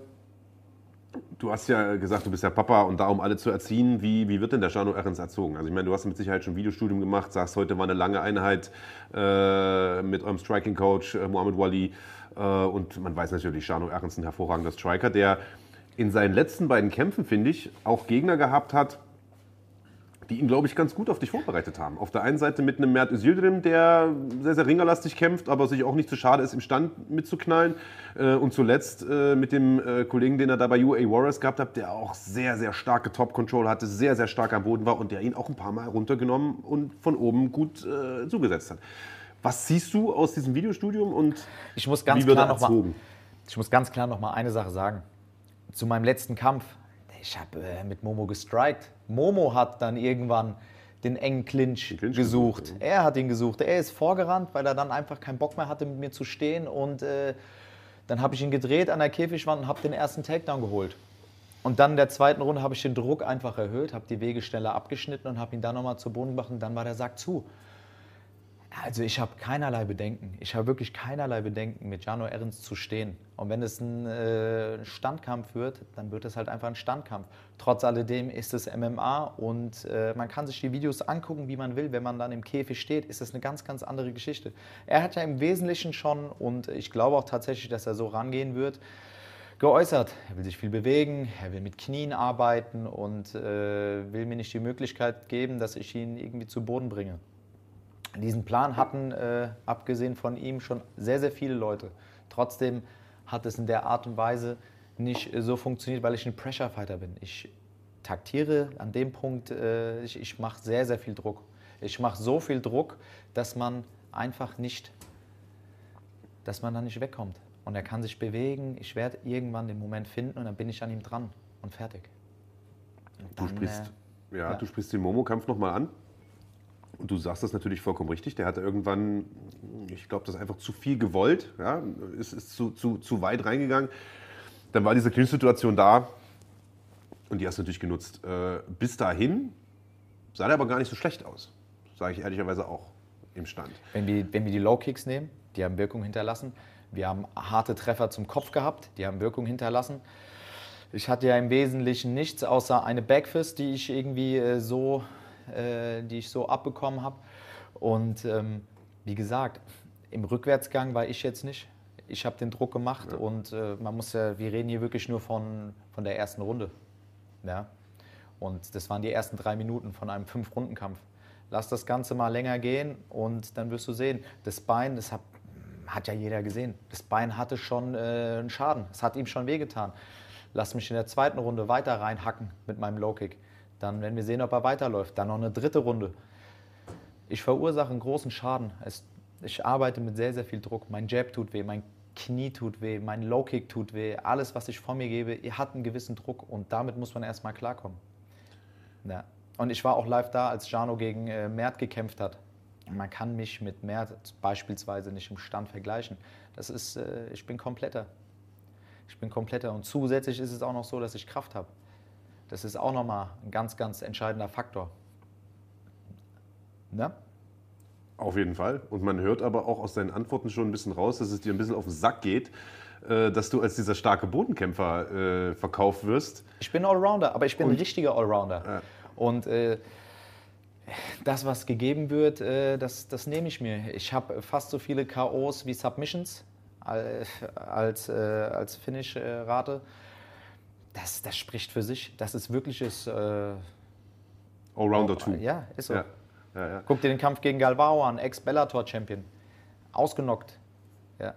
Du hast ja gesagt, du bist ja Papa und da, um alle zu erziehen. Wie, wie wird denn der Jano Ehrens erzogen? Also ich meine, du hast mit Sicherheit schon Videostudium gemacht, sagst, heute war eine lange Einheit äh, mit eurem Striking-Coach äh, Mohamed Wali. Äh, und man weiß natürlich, Jano Ehrens ein hervorragender Striker, der in seinen letzten beiden Kämpfen, finde ich, auch Gegner gehabt hat, die ihn, glaube ich, ganz gut auf dich vorbereitet haben. Auf der einen Seite mit einem Mert Özildirim, der sehr, sehr ringerlastig kämpft, aber sich auch nicht zu schade ist, im Stand mitzuknallen. Äh, und zuletzt äh, mit dem äh, Kollegen, den er da bei UA Warriors gehabt hat, der auch sehr, sehr starke Top-Control hatte, sehr, sehr stark am Boden war und der ihn auch ein paar Mal runtergenommen und von oben gut zugesetzt hat. Was siehst du aus diesem Videostudium und ich muss ganz wie wird klar er erzogen? Noch mal, ich muss ganz klar noch mal eine Sache sagen. Zu meinem letzten Kampf ich habe äh, mit Momo gestrikt. Momo hat dann irgendwann den engen Clinch, Clinch gesucht. gesucht. Er hat ihn gesucht. Er ist vorgerannt, weil er dann einfach keinen Bock mehr hatte, mit mir zu stehen. Und äh, dann habe ich ihn gedreht an der Käfigwand und habe den ersten Takedown geholt. Und dann in der zweiten Runde habe ich den Druck einfach erhöht, habe die Wege schneller abgeschnitten und habe ihn dann nochmal zu Boden gebracht und dann war der Sack zu. Also ich habe keinerlei Bedenken. Ich habe wirklich keinerlei Bedenken, mit Jano Ehrens zu stehen. Und wenn es ein äh, Standkampf wird, dann wird es halt einfach ein Standkampf. Trotz alledem ist es MMA und äh, man kann sich die Videos angucken, wie man will. Wenn man dann im Käfig steht, ist das eine ganz, ganz andere Geschichte. Er hat ja im Wesentlichen schon, und ich glaube auch tatsächlich, dass er so rangehen wird, geäußert. Er will sich viel bewegen, er will mit Knien arbeiten und äh, will mir nicht die Möglichkeit geben, dass ich ihn irgendwie zu Boden bringe. Diesen Plan hatten, äh, abgesehen von ihm, schon sehr, sehr viele Leute. Trotzdem hat es in der Art und Weise nicht so funktioniert, weil ich ein Pressure Fighter bin. Ich taktiere an dem Punkt, äh, ich, ich mache sehr, sehr viel Druck. Ich mache so viel Druck, dass man einfach nicht, dass man da nicht wegkommt. Und er kann sich bewegen. Ich werde irgendwann den Moment finden und dann bin ich an ihm dran und fertig. Und dann, du sprichst, äh, ja, ja, du sprichst den Momo-Kampf nochmal an. Und du sagst das natürlich vollkommen richtig. Der hatte irgendwann, ich glaube, das einfach zu viel gewollt. Ja? Ist, ist zu, zu, zu weit reingegangen. Dann war diese Clinch-Situation da und die hast du natürlich genutzt. Äh, bis dahin sah der aber gar nicht so schlecht aus. Sage ich ehrlicherweise auch im Stand. Wenn wir, wenn wir die Low-Kicks nehmen, die haben Wirkung hinterlassen. Wir haben harte Treffer zum Kopf gehabt, die haben Wirkung hinterlassen. Ich hatte ja im Wesentlichen nichts außer eine Backfist, die ich irgendwie äh, so äh, die ich so abbekommen habe. Und ähm, wie gesagt, im Rückwärtsgang war ich jetzt nicht. Ich habe den Druck gemacht ja. und äh, man muss ja, wir reden hier wirklich nur von, von der ersten Runde. Ja? Und das waren die ersten drei Minuten von einem Fünf-Runden-Kampf. Lass das Ganze mal länger gehen und dann wirst du sehen, das Bein, das hat, hat ja jeder gesehen, das Bein hatte schon äh, einen Schaden, es hat ihm schon wehgetan. Lass mich in der zweiten Runde weiter reinhacken mit meinem Low-Kick. Dann werden wir sehen, ob er weiterläuft. Dann noch eine dritte Runde. Ich verursache einen großen Schaden. Es, ich arbeite mit sehr, sehr viel Druck. Mein Jab tut weh, mein Knie tut weh, mein Low-Kick tut weh. Alles, was ich von mir gebe, hat einen gewissen Druck und damit muss man erstmal klarkommen. Ja. Und ich war auch live da, als Jano gegen äh, Mert gekämpft hat. Man kann mich mit Mert beispielsweise nicht im Stand vergleichen. Das ist, äh, ich bin kompletter. Ich bin kompletter. Und zusätzlich ist es auch noch so, dass ich Kraft habe. Das ist auch nochmal ein ganz, ganz entscheidender Faktor. Ne? Auf jeden Fall. Und man hört aber auch aus deinen Antworten schon ein bisschen raus, dass es dir ein bisschen auf den Sack geht, äh, dass du als dieser starke Bodenkämpfer äh, verkauft wirst. Ich bin Allrounder, aber ich bin Und, ein richtiger Allrounder. Ja. Und äh, das, was gegeben wird, äh, das, das nehme ich mir. Ich habe fast so viele KOs wie Submissions als, als Finish-Rate. Das, das spricht für sich. Das ist wirkliches. Äh, Allrounder 2. Ja, ist so. Ja. Ja, ja. Guck dir den Kampf gegen Galvao an, Ex-Bellator-Champion. Ausgenockt. Ja.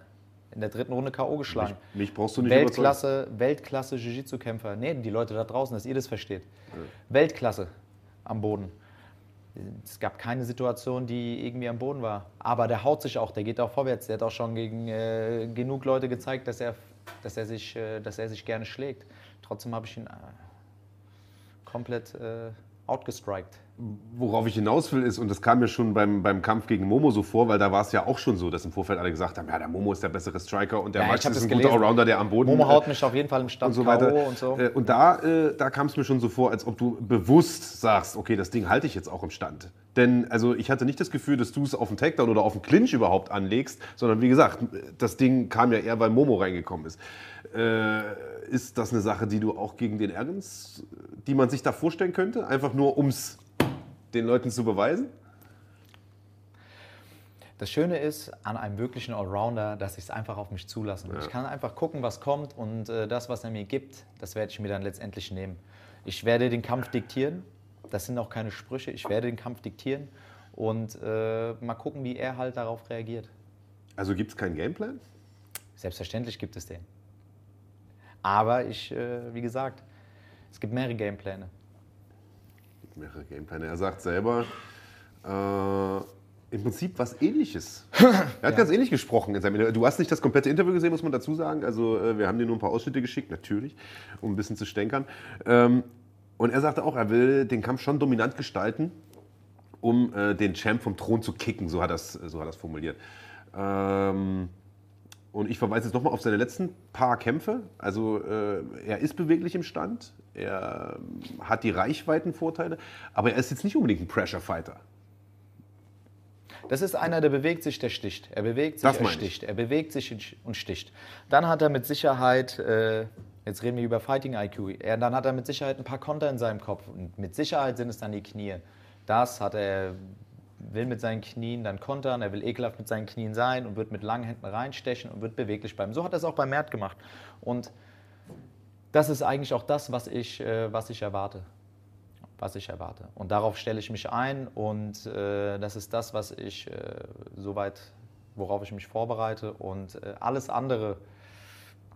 In der dritten Runde K.O. geschlagen. Mich, mich, brauchst du nicht Weltklasse, Weltklasse Jiu-Jitsu-Kämpfer. Nee, die Leute da draußen, dass ihr das versteht. Weltklasse am Boden. Es gab keine Situation, die irgendwie am Boden war. Aber der haut sich auch, der geht auch vorwärts. Der hat auch schon gegen äh, genug Leute gezeigt, dass er, dass, er sich, äh, dass er sich gerne schlägt. Trotzdem habe ich ihn äh, komplett äh, outgestrikt. Worauf ich hinaus will, ist, und das kam mir schon beim, beim Kampf gegen Momo so vor, weil da war es ja auch schon so, dass im Vorfeld alle gesagt haben, ja, der Momo ist der bessere Striker und der ja, Max ist ein gelesen. guter Allrounder, der am Boden... Momo haut mich auf jeden Fall im Stand und so weiter. Und, so. Äh, und da, äh, da kam es mir schon so vor, als ob du bewusst sagst, okay, das Ding halte ich jetzt auch im Stand. Denn also ich hatte nicht das Gefühl, dass du es auf den Takedown oder auf den Clinch überhaupt anlegst, sondern wie gesagt, das Ding kam ja eher, weil Momo reingekommen ist. Äh, ist das eine Sache, die du auch gegen den Ernst, die man sich da vorstellen könnte? Einfach nur, um es den Leuten zu beweisen? Das Schöne ist an einem wirklichen Allrounder, dass ich es einfach auf mich zulasse. Ja. Ich kann einfach gucken, was kommt und äh, das, was er mir gibt, das werde ich mir dann letztendlich nehmen. Ich werde den Kampf diktieren. Das sind auch keine Sprüche. Ich werde den Kampf diktieren und äh, mal gucken, wie er halt darauf reagiert. Also gibt es keinen Gameplan? Selbstverständlich gibt es den. Aber ich, äh, wie gesagt, es gibt mehrere Gamepläne mehrere Gamepläne. Er sagt selber, äh, im Prinzip was Ähnliches. er hat ja. ganz ähnlich gesprochen. Du hast nicht das komplette Interview gesehen, muss man dazu sagen. Also äh, wir haben dir nur ein paar Ausschnitte geschickt, natürlich, um ein bisschen zu stänkern. Ähm, und er sagte auch, er will den Kampf schon dominant gestalten, um äh, den Champ vom Thron zu kicken. So hat er so formuliert. Ähm, und ich verweise jetzt nochmal auf seine letzten paar Kämpfe. Also äh, er ist beweglich im Stand, er ähm, hat die Reichweitenvorteile, aber er ist jetzt nicht unbedingt ein Pressure-Fighter. Das ist einer, der bewegt sich, der sticht. Er bewegt sich, er sticht. Er bewegt sich und sticht. Dann hat er mit Sicherheit, äh, jetzt reden wir über Fighting IQ, er, dann hat er mit Sicherheit ein paar Konter in seinem Kopf. Und mit Sicherheit sind es dann die Knie. Das hat er will mit seinen Knien dann kontern, er will ekelhaft mit seinen Knien sein und wird mit langen Händen reinstechen und wird beweglich bleiben. So hat er es auch bei Mert gemacht. Und das ist eigentlich auch das, was ich, äh, was ich erwarte. Was ich erwarte. Und darauf stelle ich mich ein und äh, das ist das, was ich äh, soweit, worauf ich mich vorbereite. Und äh, alles andere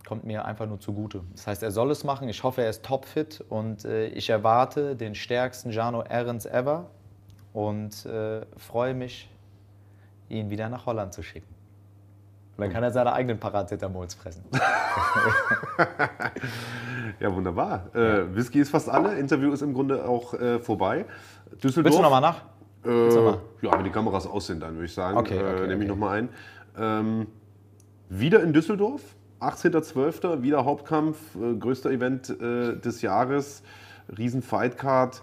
kommt mir einfach nur zugute. Das heißt, er soll es machen. Ich hoffe, er ist topfit und äh, ich erwarte den stärksten Jano Ehrens ever und äh, freue mich, ihn wieder nach Holland zu schicken. Und dann kann er seine eigenen Paracetamols fressen. ja, wunderbar. Äh, Whisky ist fast alle. Interview ist im Grunde auch äh, vorbei. Düsseldorf. Willst du nochmal nach? Äh, noch ja, wenn die Kameras aus sind, dann würde ich sagen. Okay, okay, äh, Nehme ich okay. nochmal ein. Ähm, wieder in Düsseldorf. 18.12. wieder Hauptkampf, äh, größter Event äh, des Jahres, riesen Fightcard.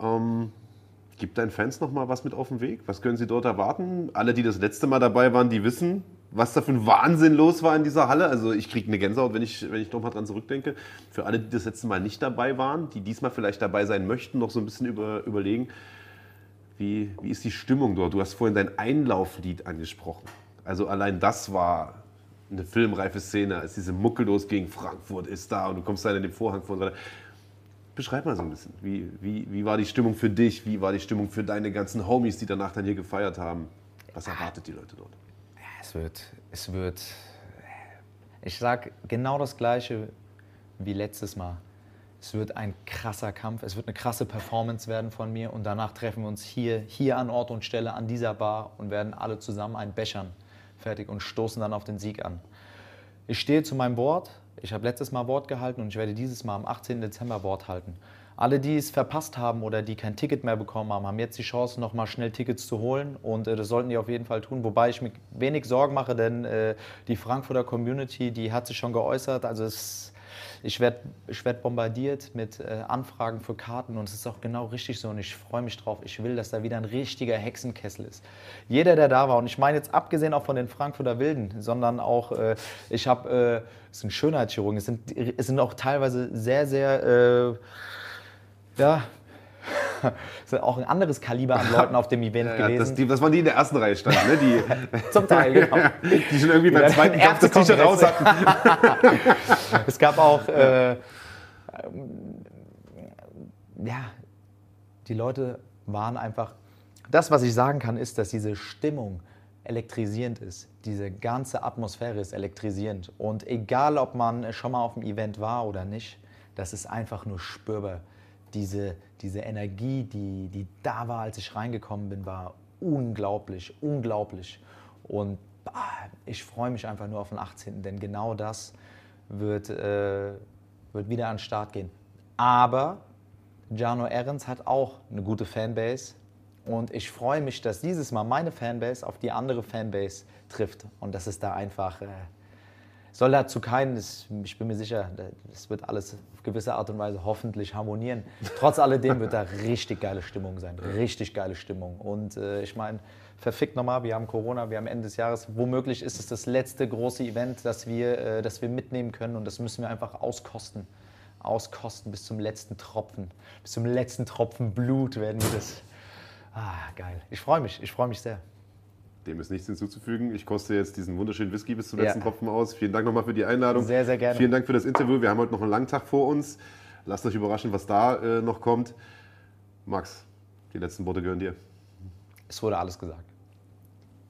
Ähm, Gibt deinen Fans noch mal was mit auf den Weg? Was können sie dort erwarten? Alle, die das letzte Mal dabei waren, die wissen, was da für ein Wahnsinn los war in dieser Halle. Also ich kriege eine Gänsehaut, wenn ich, wenn ich noch mal dran zurückdenke. Für alle, die das letzte Mal nicht dabei waren, die diesmal vielleicht dabei sein möchten, noch so ein bisschen über, überlegen, wie, wie ist die Stimmung dort? Du hast vorhin dein Einlauflied angesprochen. Also allein das war eine filmreife Szene, als diese Mucke los gegen Frankfurt ist da und du kommst da in den Vorhang vor. Beschreib mal so ein bisschen. Wie, wie, wie war die Stimmung für dich? Wie war die Stimmung für deine ganzen Homies, die danach dann hier gefeiert haben? Was erwartet die Leute dort? Es wird, es wird, ich sag genau das Gleiche wie letztes Mal. Es wird ein krasser Kampf, es wird eine krasse Performance werden von mir und danach treffen wir uns hier, hier an Ort und Stelle an dieser Bar und werden alle zusammen einen Bechern fertig und stoßen dann auf den Sieg an. Ich stehe zu meinem Wort, ich habe letztes Mal Wort gehalten und ich werde dieses Mal am 18. Dezember Wort halten. Alle, die es verpasst haben oder die kein Ticket mehr bekommen haben, haben jetzt die Chance, nochmal schnell Tickets zu holen. Und äh, das sollten die auf jeden Fall tun. Wobei ich mir wenig Sorgen mache, denn äh, die Frankfurter Community, die hat sich schon geäußert. Also es ich werde ich werd bombardiert mit äh, Anfragen für Karten und es ist auch genau richtig so und ich freue mich drauf. Ich will, dass da wieder ein richtiger Hexenkessel ist. Jeder, der da war, und ich meine jetzt abgesehen auch von den Frankfurter Wilden, sondern auch, äh, ich habe, äh, es sind Schönheitschirurgen, es sind, es sind auch teilweise sehr, sehr, äh, ja, das ist auch ein anderes Kaliber an Leuten auf dem Event ja, ja, gewesen. Das, die, das, waren die in der ersten Reihe standen, ne? Die, Zum Teil, genau. die schon irgendwie beim zweiten Kampf das T-Shirt raus hatten. es gab auch, äh, ja, die Leute waren einfach, das, was ich sagen kann, ist, dass diese Stimmung elektrisierend ist. Diese ganze Atmosphäre ist elektrisierend. Und egal, ob man schon mal auf dem Event war oder nicht, das ist einfach nur spürbar diese, diese Energie, die, die da war, als ich reingekommen bin, war unglaublich, unglaublich. Und ah, ich freue mich einfach nur auf den 18., denn genau das wird, äh, wird wieder an den Start gehen. Aber Jano Ehrens hat auch eine gute Fanbase und ich freue mich, dass dieses Mal meine Fanbase auf die andere Fanbase trifft und dass es da einfach äh, soll dazu keinen, ich bin mir sicher, das wird alles auf gewisse Art und Weise hoffentlich harmonieren. Trotz alledem wird da richtig geile Stimmung sein, richtig geile Stimmung. Und äh, ich meine, verfickt nochmal, wir haben Corona, wir haben Ende des Jahres, womöglich ist es das letzte große Event, das wir, äh, das wir mitnehmen können und das müssen wir einfach auskosten. Auskosten bis zum letzten Tropfen, bis zum letzten Tropfen Blut werden wir das. Ah, geil. Ich freue mich, ich freue mich sehr. Dem ist nichts hinzuzufügen. Ich koste jetzt diesen wunderschönen Whisky bis zum letzten ja. Tropfen aus. Vielen Dank nochmal für die Einladung. Sehr, sehr gerne. Vielen Dank für das Interview. Wir haben heute noch einen langen Tag vor uns. Lasst euch überraschen, was da äh, noch kommt. Max, die letzten Worte gehören dir. Es wurde alles gesagt.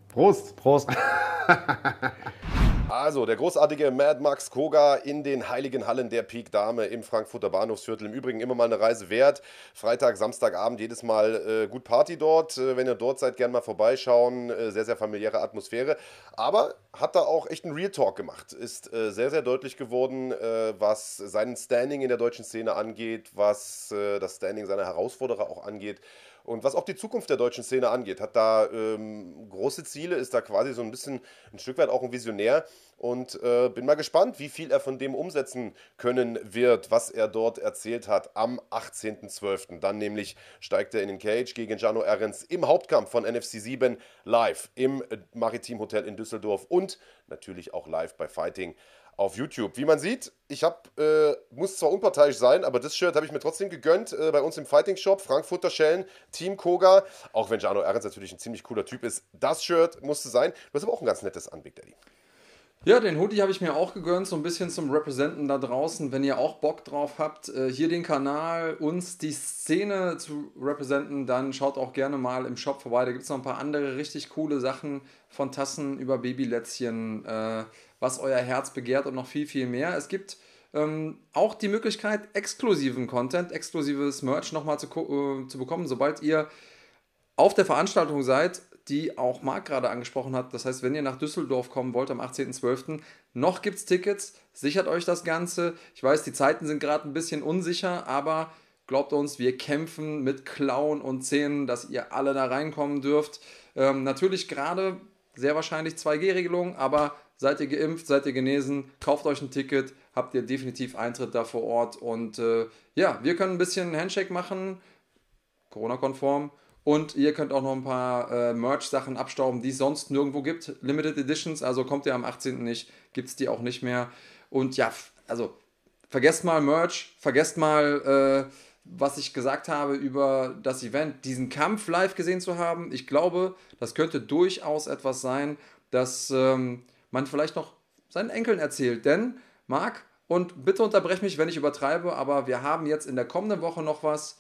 Prost! Prost! Also, der großartige Mad Max Koga in den heiligen Hallen der Peak Dame im Frankfurter Bahnhofsviertel. Im Übrigen immer mal eine Reise wert. Freitag, Samstagabend jedes Mal äh, gut Party dort. Äh, wenn ihr dort seid, gerne mal vorbeischauen. Äh, sehr, sehr familiäre Atmosphäre. Aber hat da auch echt einen Real Talk gemacht. Ist äh, sehr, sehr deutlich geworden, äh, was seinen Standing in der deutschen Szene angeht, was äh, das Standing seiner Herausforderer auch angeht. Und was auch die Zukunft der deutschen Szene angeht, hat da ähm, große Ziele, ist da quasi so ein bisschen ein Stück weit auch ein Visionär. Und äh, bin mal gespannt, wie viel er von dem umsetzen können wird, was er dort erzählt hat am 18.12. Dann nämlich steigt er in den Cage gegen Jano Ehrens im Hauptkampf von NFC 7 live im Maritim Hotel in Düsseldorf und natürlich auch live bei Fighting auf YouTube. Wie man sieht, ich hab, äh, muss zwar unparteiisch sein, aber das Shirt habe ich mir trotzdem gegönnt äh, bei uns im Fighting Shop, Frankfurter Schellen, Team Koga. Auch wenn Jano Ehrens natürlich ein ziemlich cooler Typ ist, das Shirt musste sein. Du hast aber auch ein ganz nettes an, Big Daddy. Ja, den Hoodie habe ich mir auch gegönnt, so ein bisschen zum Representen da draußen. Wenn ihr auch Bock drauf habt, äh, hier den Kanal, uns die Szene zu representen, dann schaut auch gerne mal im Shop vorbei. Da gibt es noch ein paar andere richtig coole Sachen von Tassen über Babylätzchen, äh, was euer Herz begehrt und noch viel, viel mehr. Es gibt ähm, auch die Möglichkeit, exklusiven Content, exklusives Merch nochmal zu, äh, zu bekommen, sobald ihr auf der Veranstaltung seid die auch Marc gerade angesprochen hat. Das heißt, wenn ihr nach Düsseldorf kommen wollt am 18.12., noch gibt es Tickets, sichert euch das Ganze. Ich weiß, die Zeiten sind gerade ein bisschen unsicher, aber glaubt uns, wir kämpfen mit Klauen und Zähnen, dass ihr alle da reinkommen dürft. Ähm, natürlich gerade sehr wahrscheinlich 2G-Regelung, aber seid ihr geimpft, seid ihr genesen, kauft euch ein Ticket, habt ihr definitiv Eintritt da vor Ort. Und äh, ja, wir können ein bisschen Handshake machen, Corona-konform. Und ihr könnt auch noch ein paar äh, Merch-Sachen abstauben, die es sonst nirgendwo gibt. Limited Editions, also kommt ihr am 18. nicht, gibt es die auch nicht mehr. Und ja, also vergesst mal Merch, vergesst mal, äh, was ich gesagt habe über das Event, diesen Kampf live gesehen zu haben. Ich glaube, das könnte durchaus etwas sein, das ähm, man vielleicht noch seinen Enkeln erzählt. Denn Marc Und bitte unterbrech mich, wenn ich übertreibe, aber wir haben jetzt in der kommenden Woche noch was,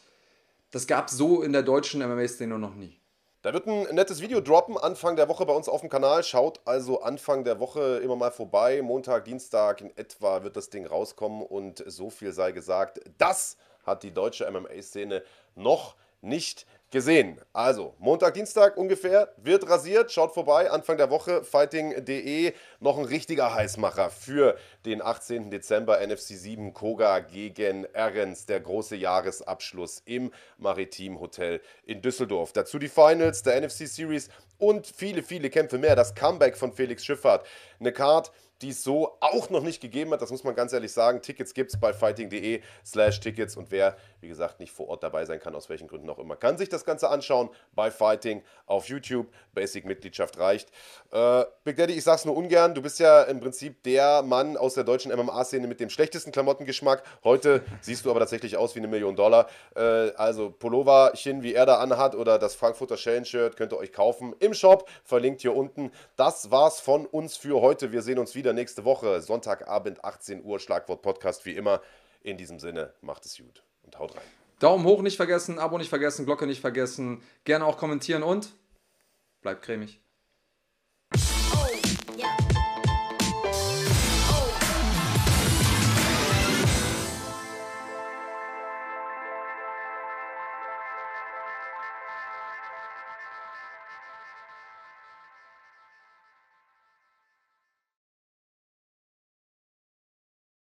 das gab es so in der deutschen MMA-Szene noch nie. Da wird ein nettes Video droppen, Anfang der Woche bei uns auf dem Kanal. Schaut also Anfang der Woche immer mal vorbei. Montag, Dienstag in etwa wird das Ding rauskommen. Und so viel sei gesagt, das hat die deutsche MMA-Szene noch nicht gesehen. Also, Montag, Dienstag ungefähr wird rasiert. Schaut vorbei, Anfang der Woche, fighting.de. Noch ein richtiger Heißmacher für den 18. Dezember. NFC 7 Koga gegen Errens, der große Jahresabschluss im Maritim Hotel in Düsseldorf. Dazu die Finals der NFC Series und viele, viele Kämpfe mehr. Das Comeback von Felix Schifffahrt. Eine Card, die es so auch noch nicht gegeben hat. Das muss man ganz ehrlich sagen. Tickets gibt es bei fighting.de slash Tickets und wer, wie gesagt, nicht vor Ort dabei sein kann, aus welchen Gründen auch immer, kann sich das Ganze anschauen bei Fighting auf YouTube. Basic-Mitgliedschaft reicht. Äh, Big Daddy, ich sag's nur ungern, du bist ja im Prinzip der Mann aus der deutschen MMA-Szene mit dem schlechtesten Klamottengeschmack. Heute siehst du aber tatsächlich aus wie eine Million Dollar. Äh, also Pulloverchen, wie er da anhat, oder das Frankfurter Schellen-Shirt könnt ihr euch kaufen im Shop, verlinkt hier unten. Das war's von uns für heute. Wir sehen uns wieder nächste Woche, Sonntagabend, 18 Uhr, Schlagwort Podcast wie immer. In diesem Sinne, macht es gut und haut rein. Daumen hoch nicht vergessen, Abo nicht vergessen, Glocke nicht vergessen, gerne auch kommentieren und bleibt cremig.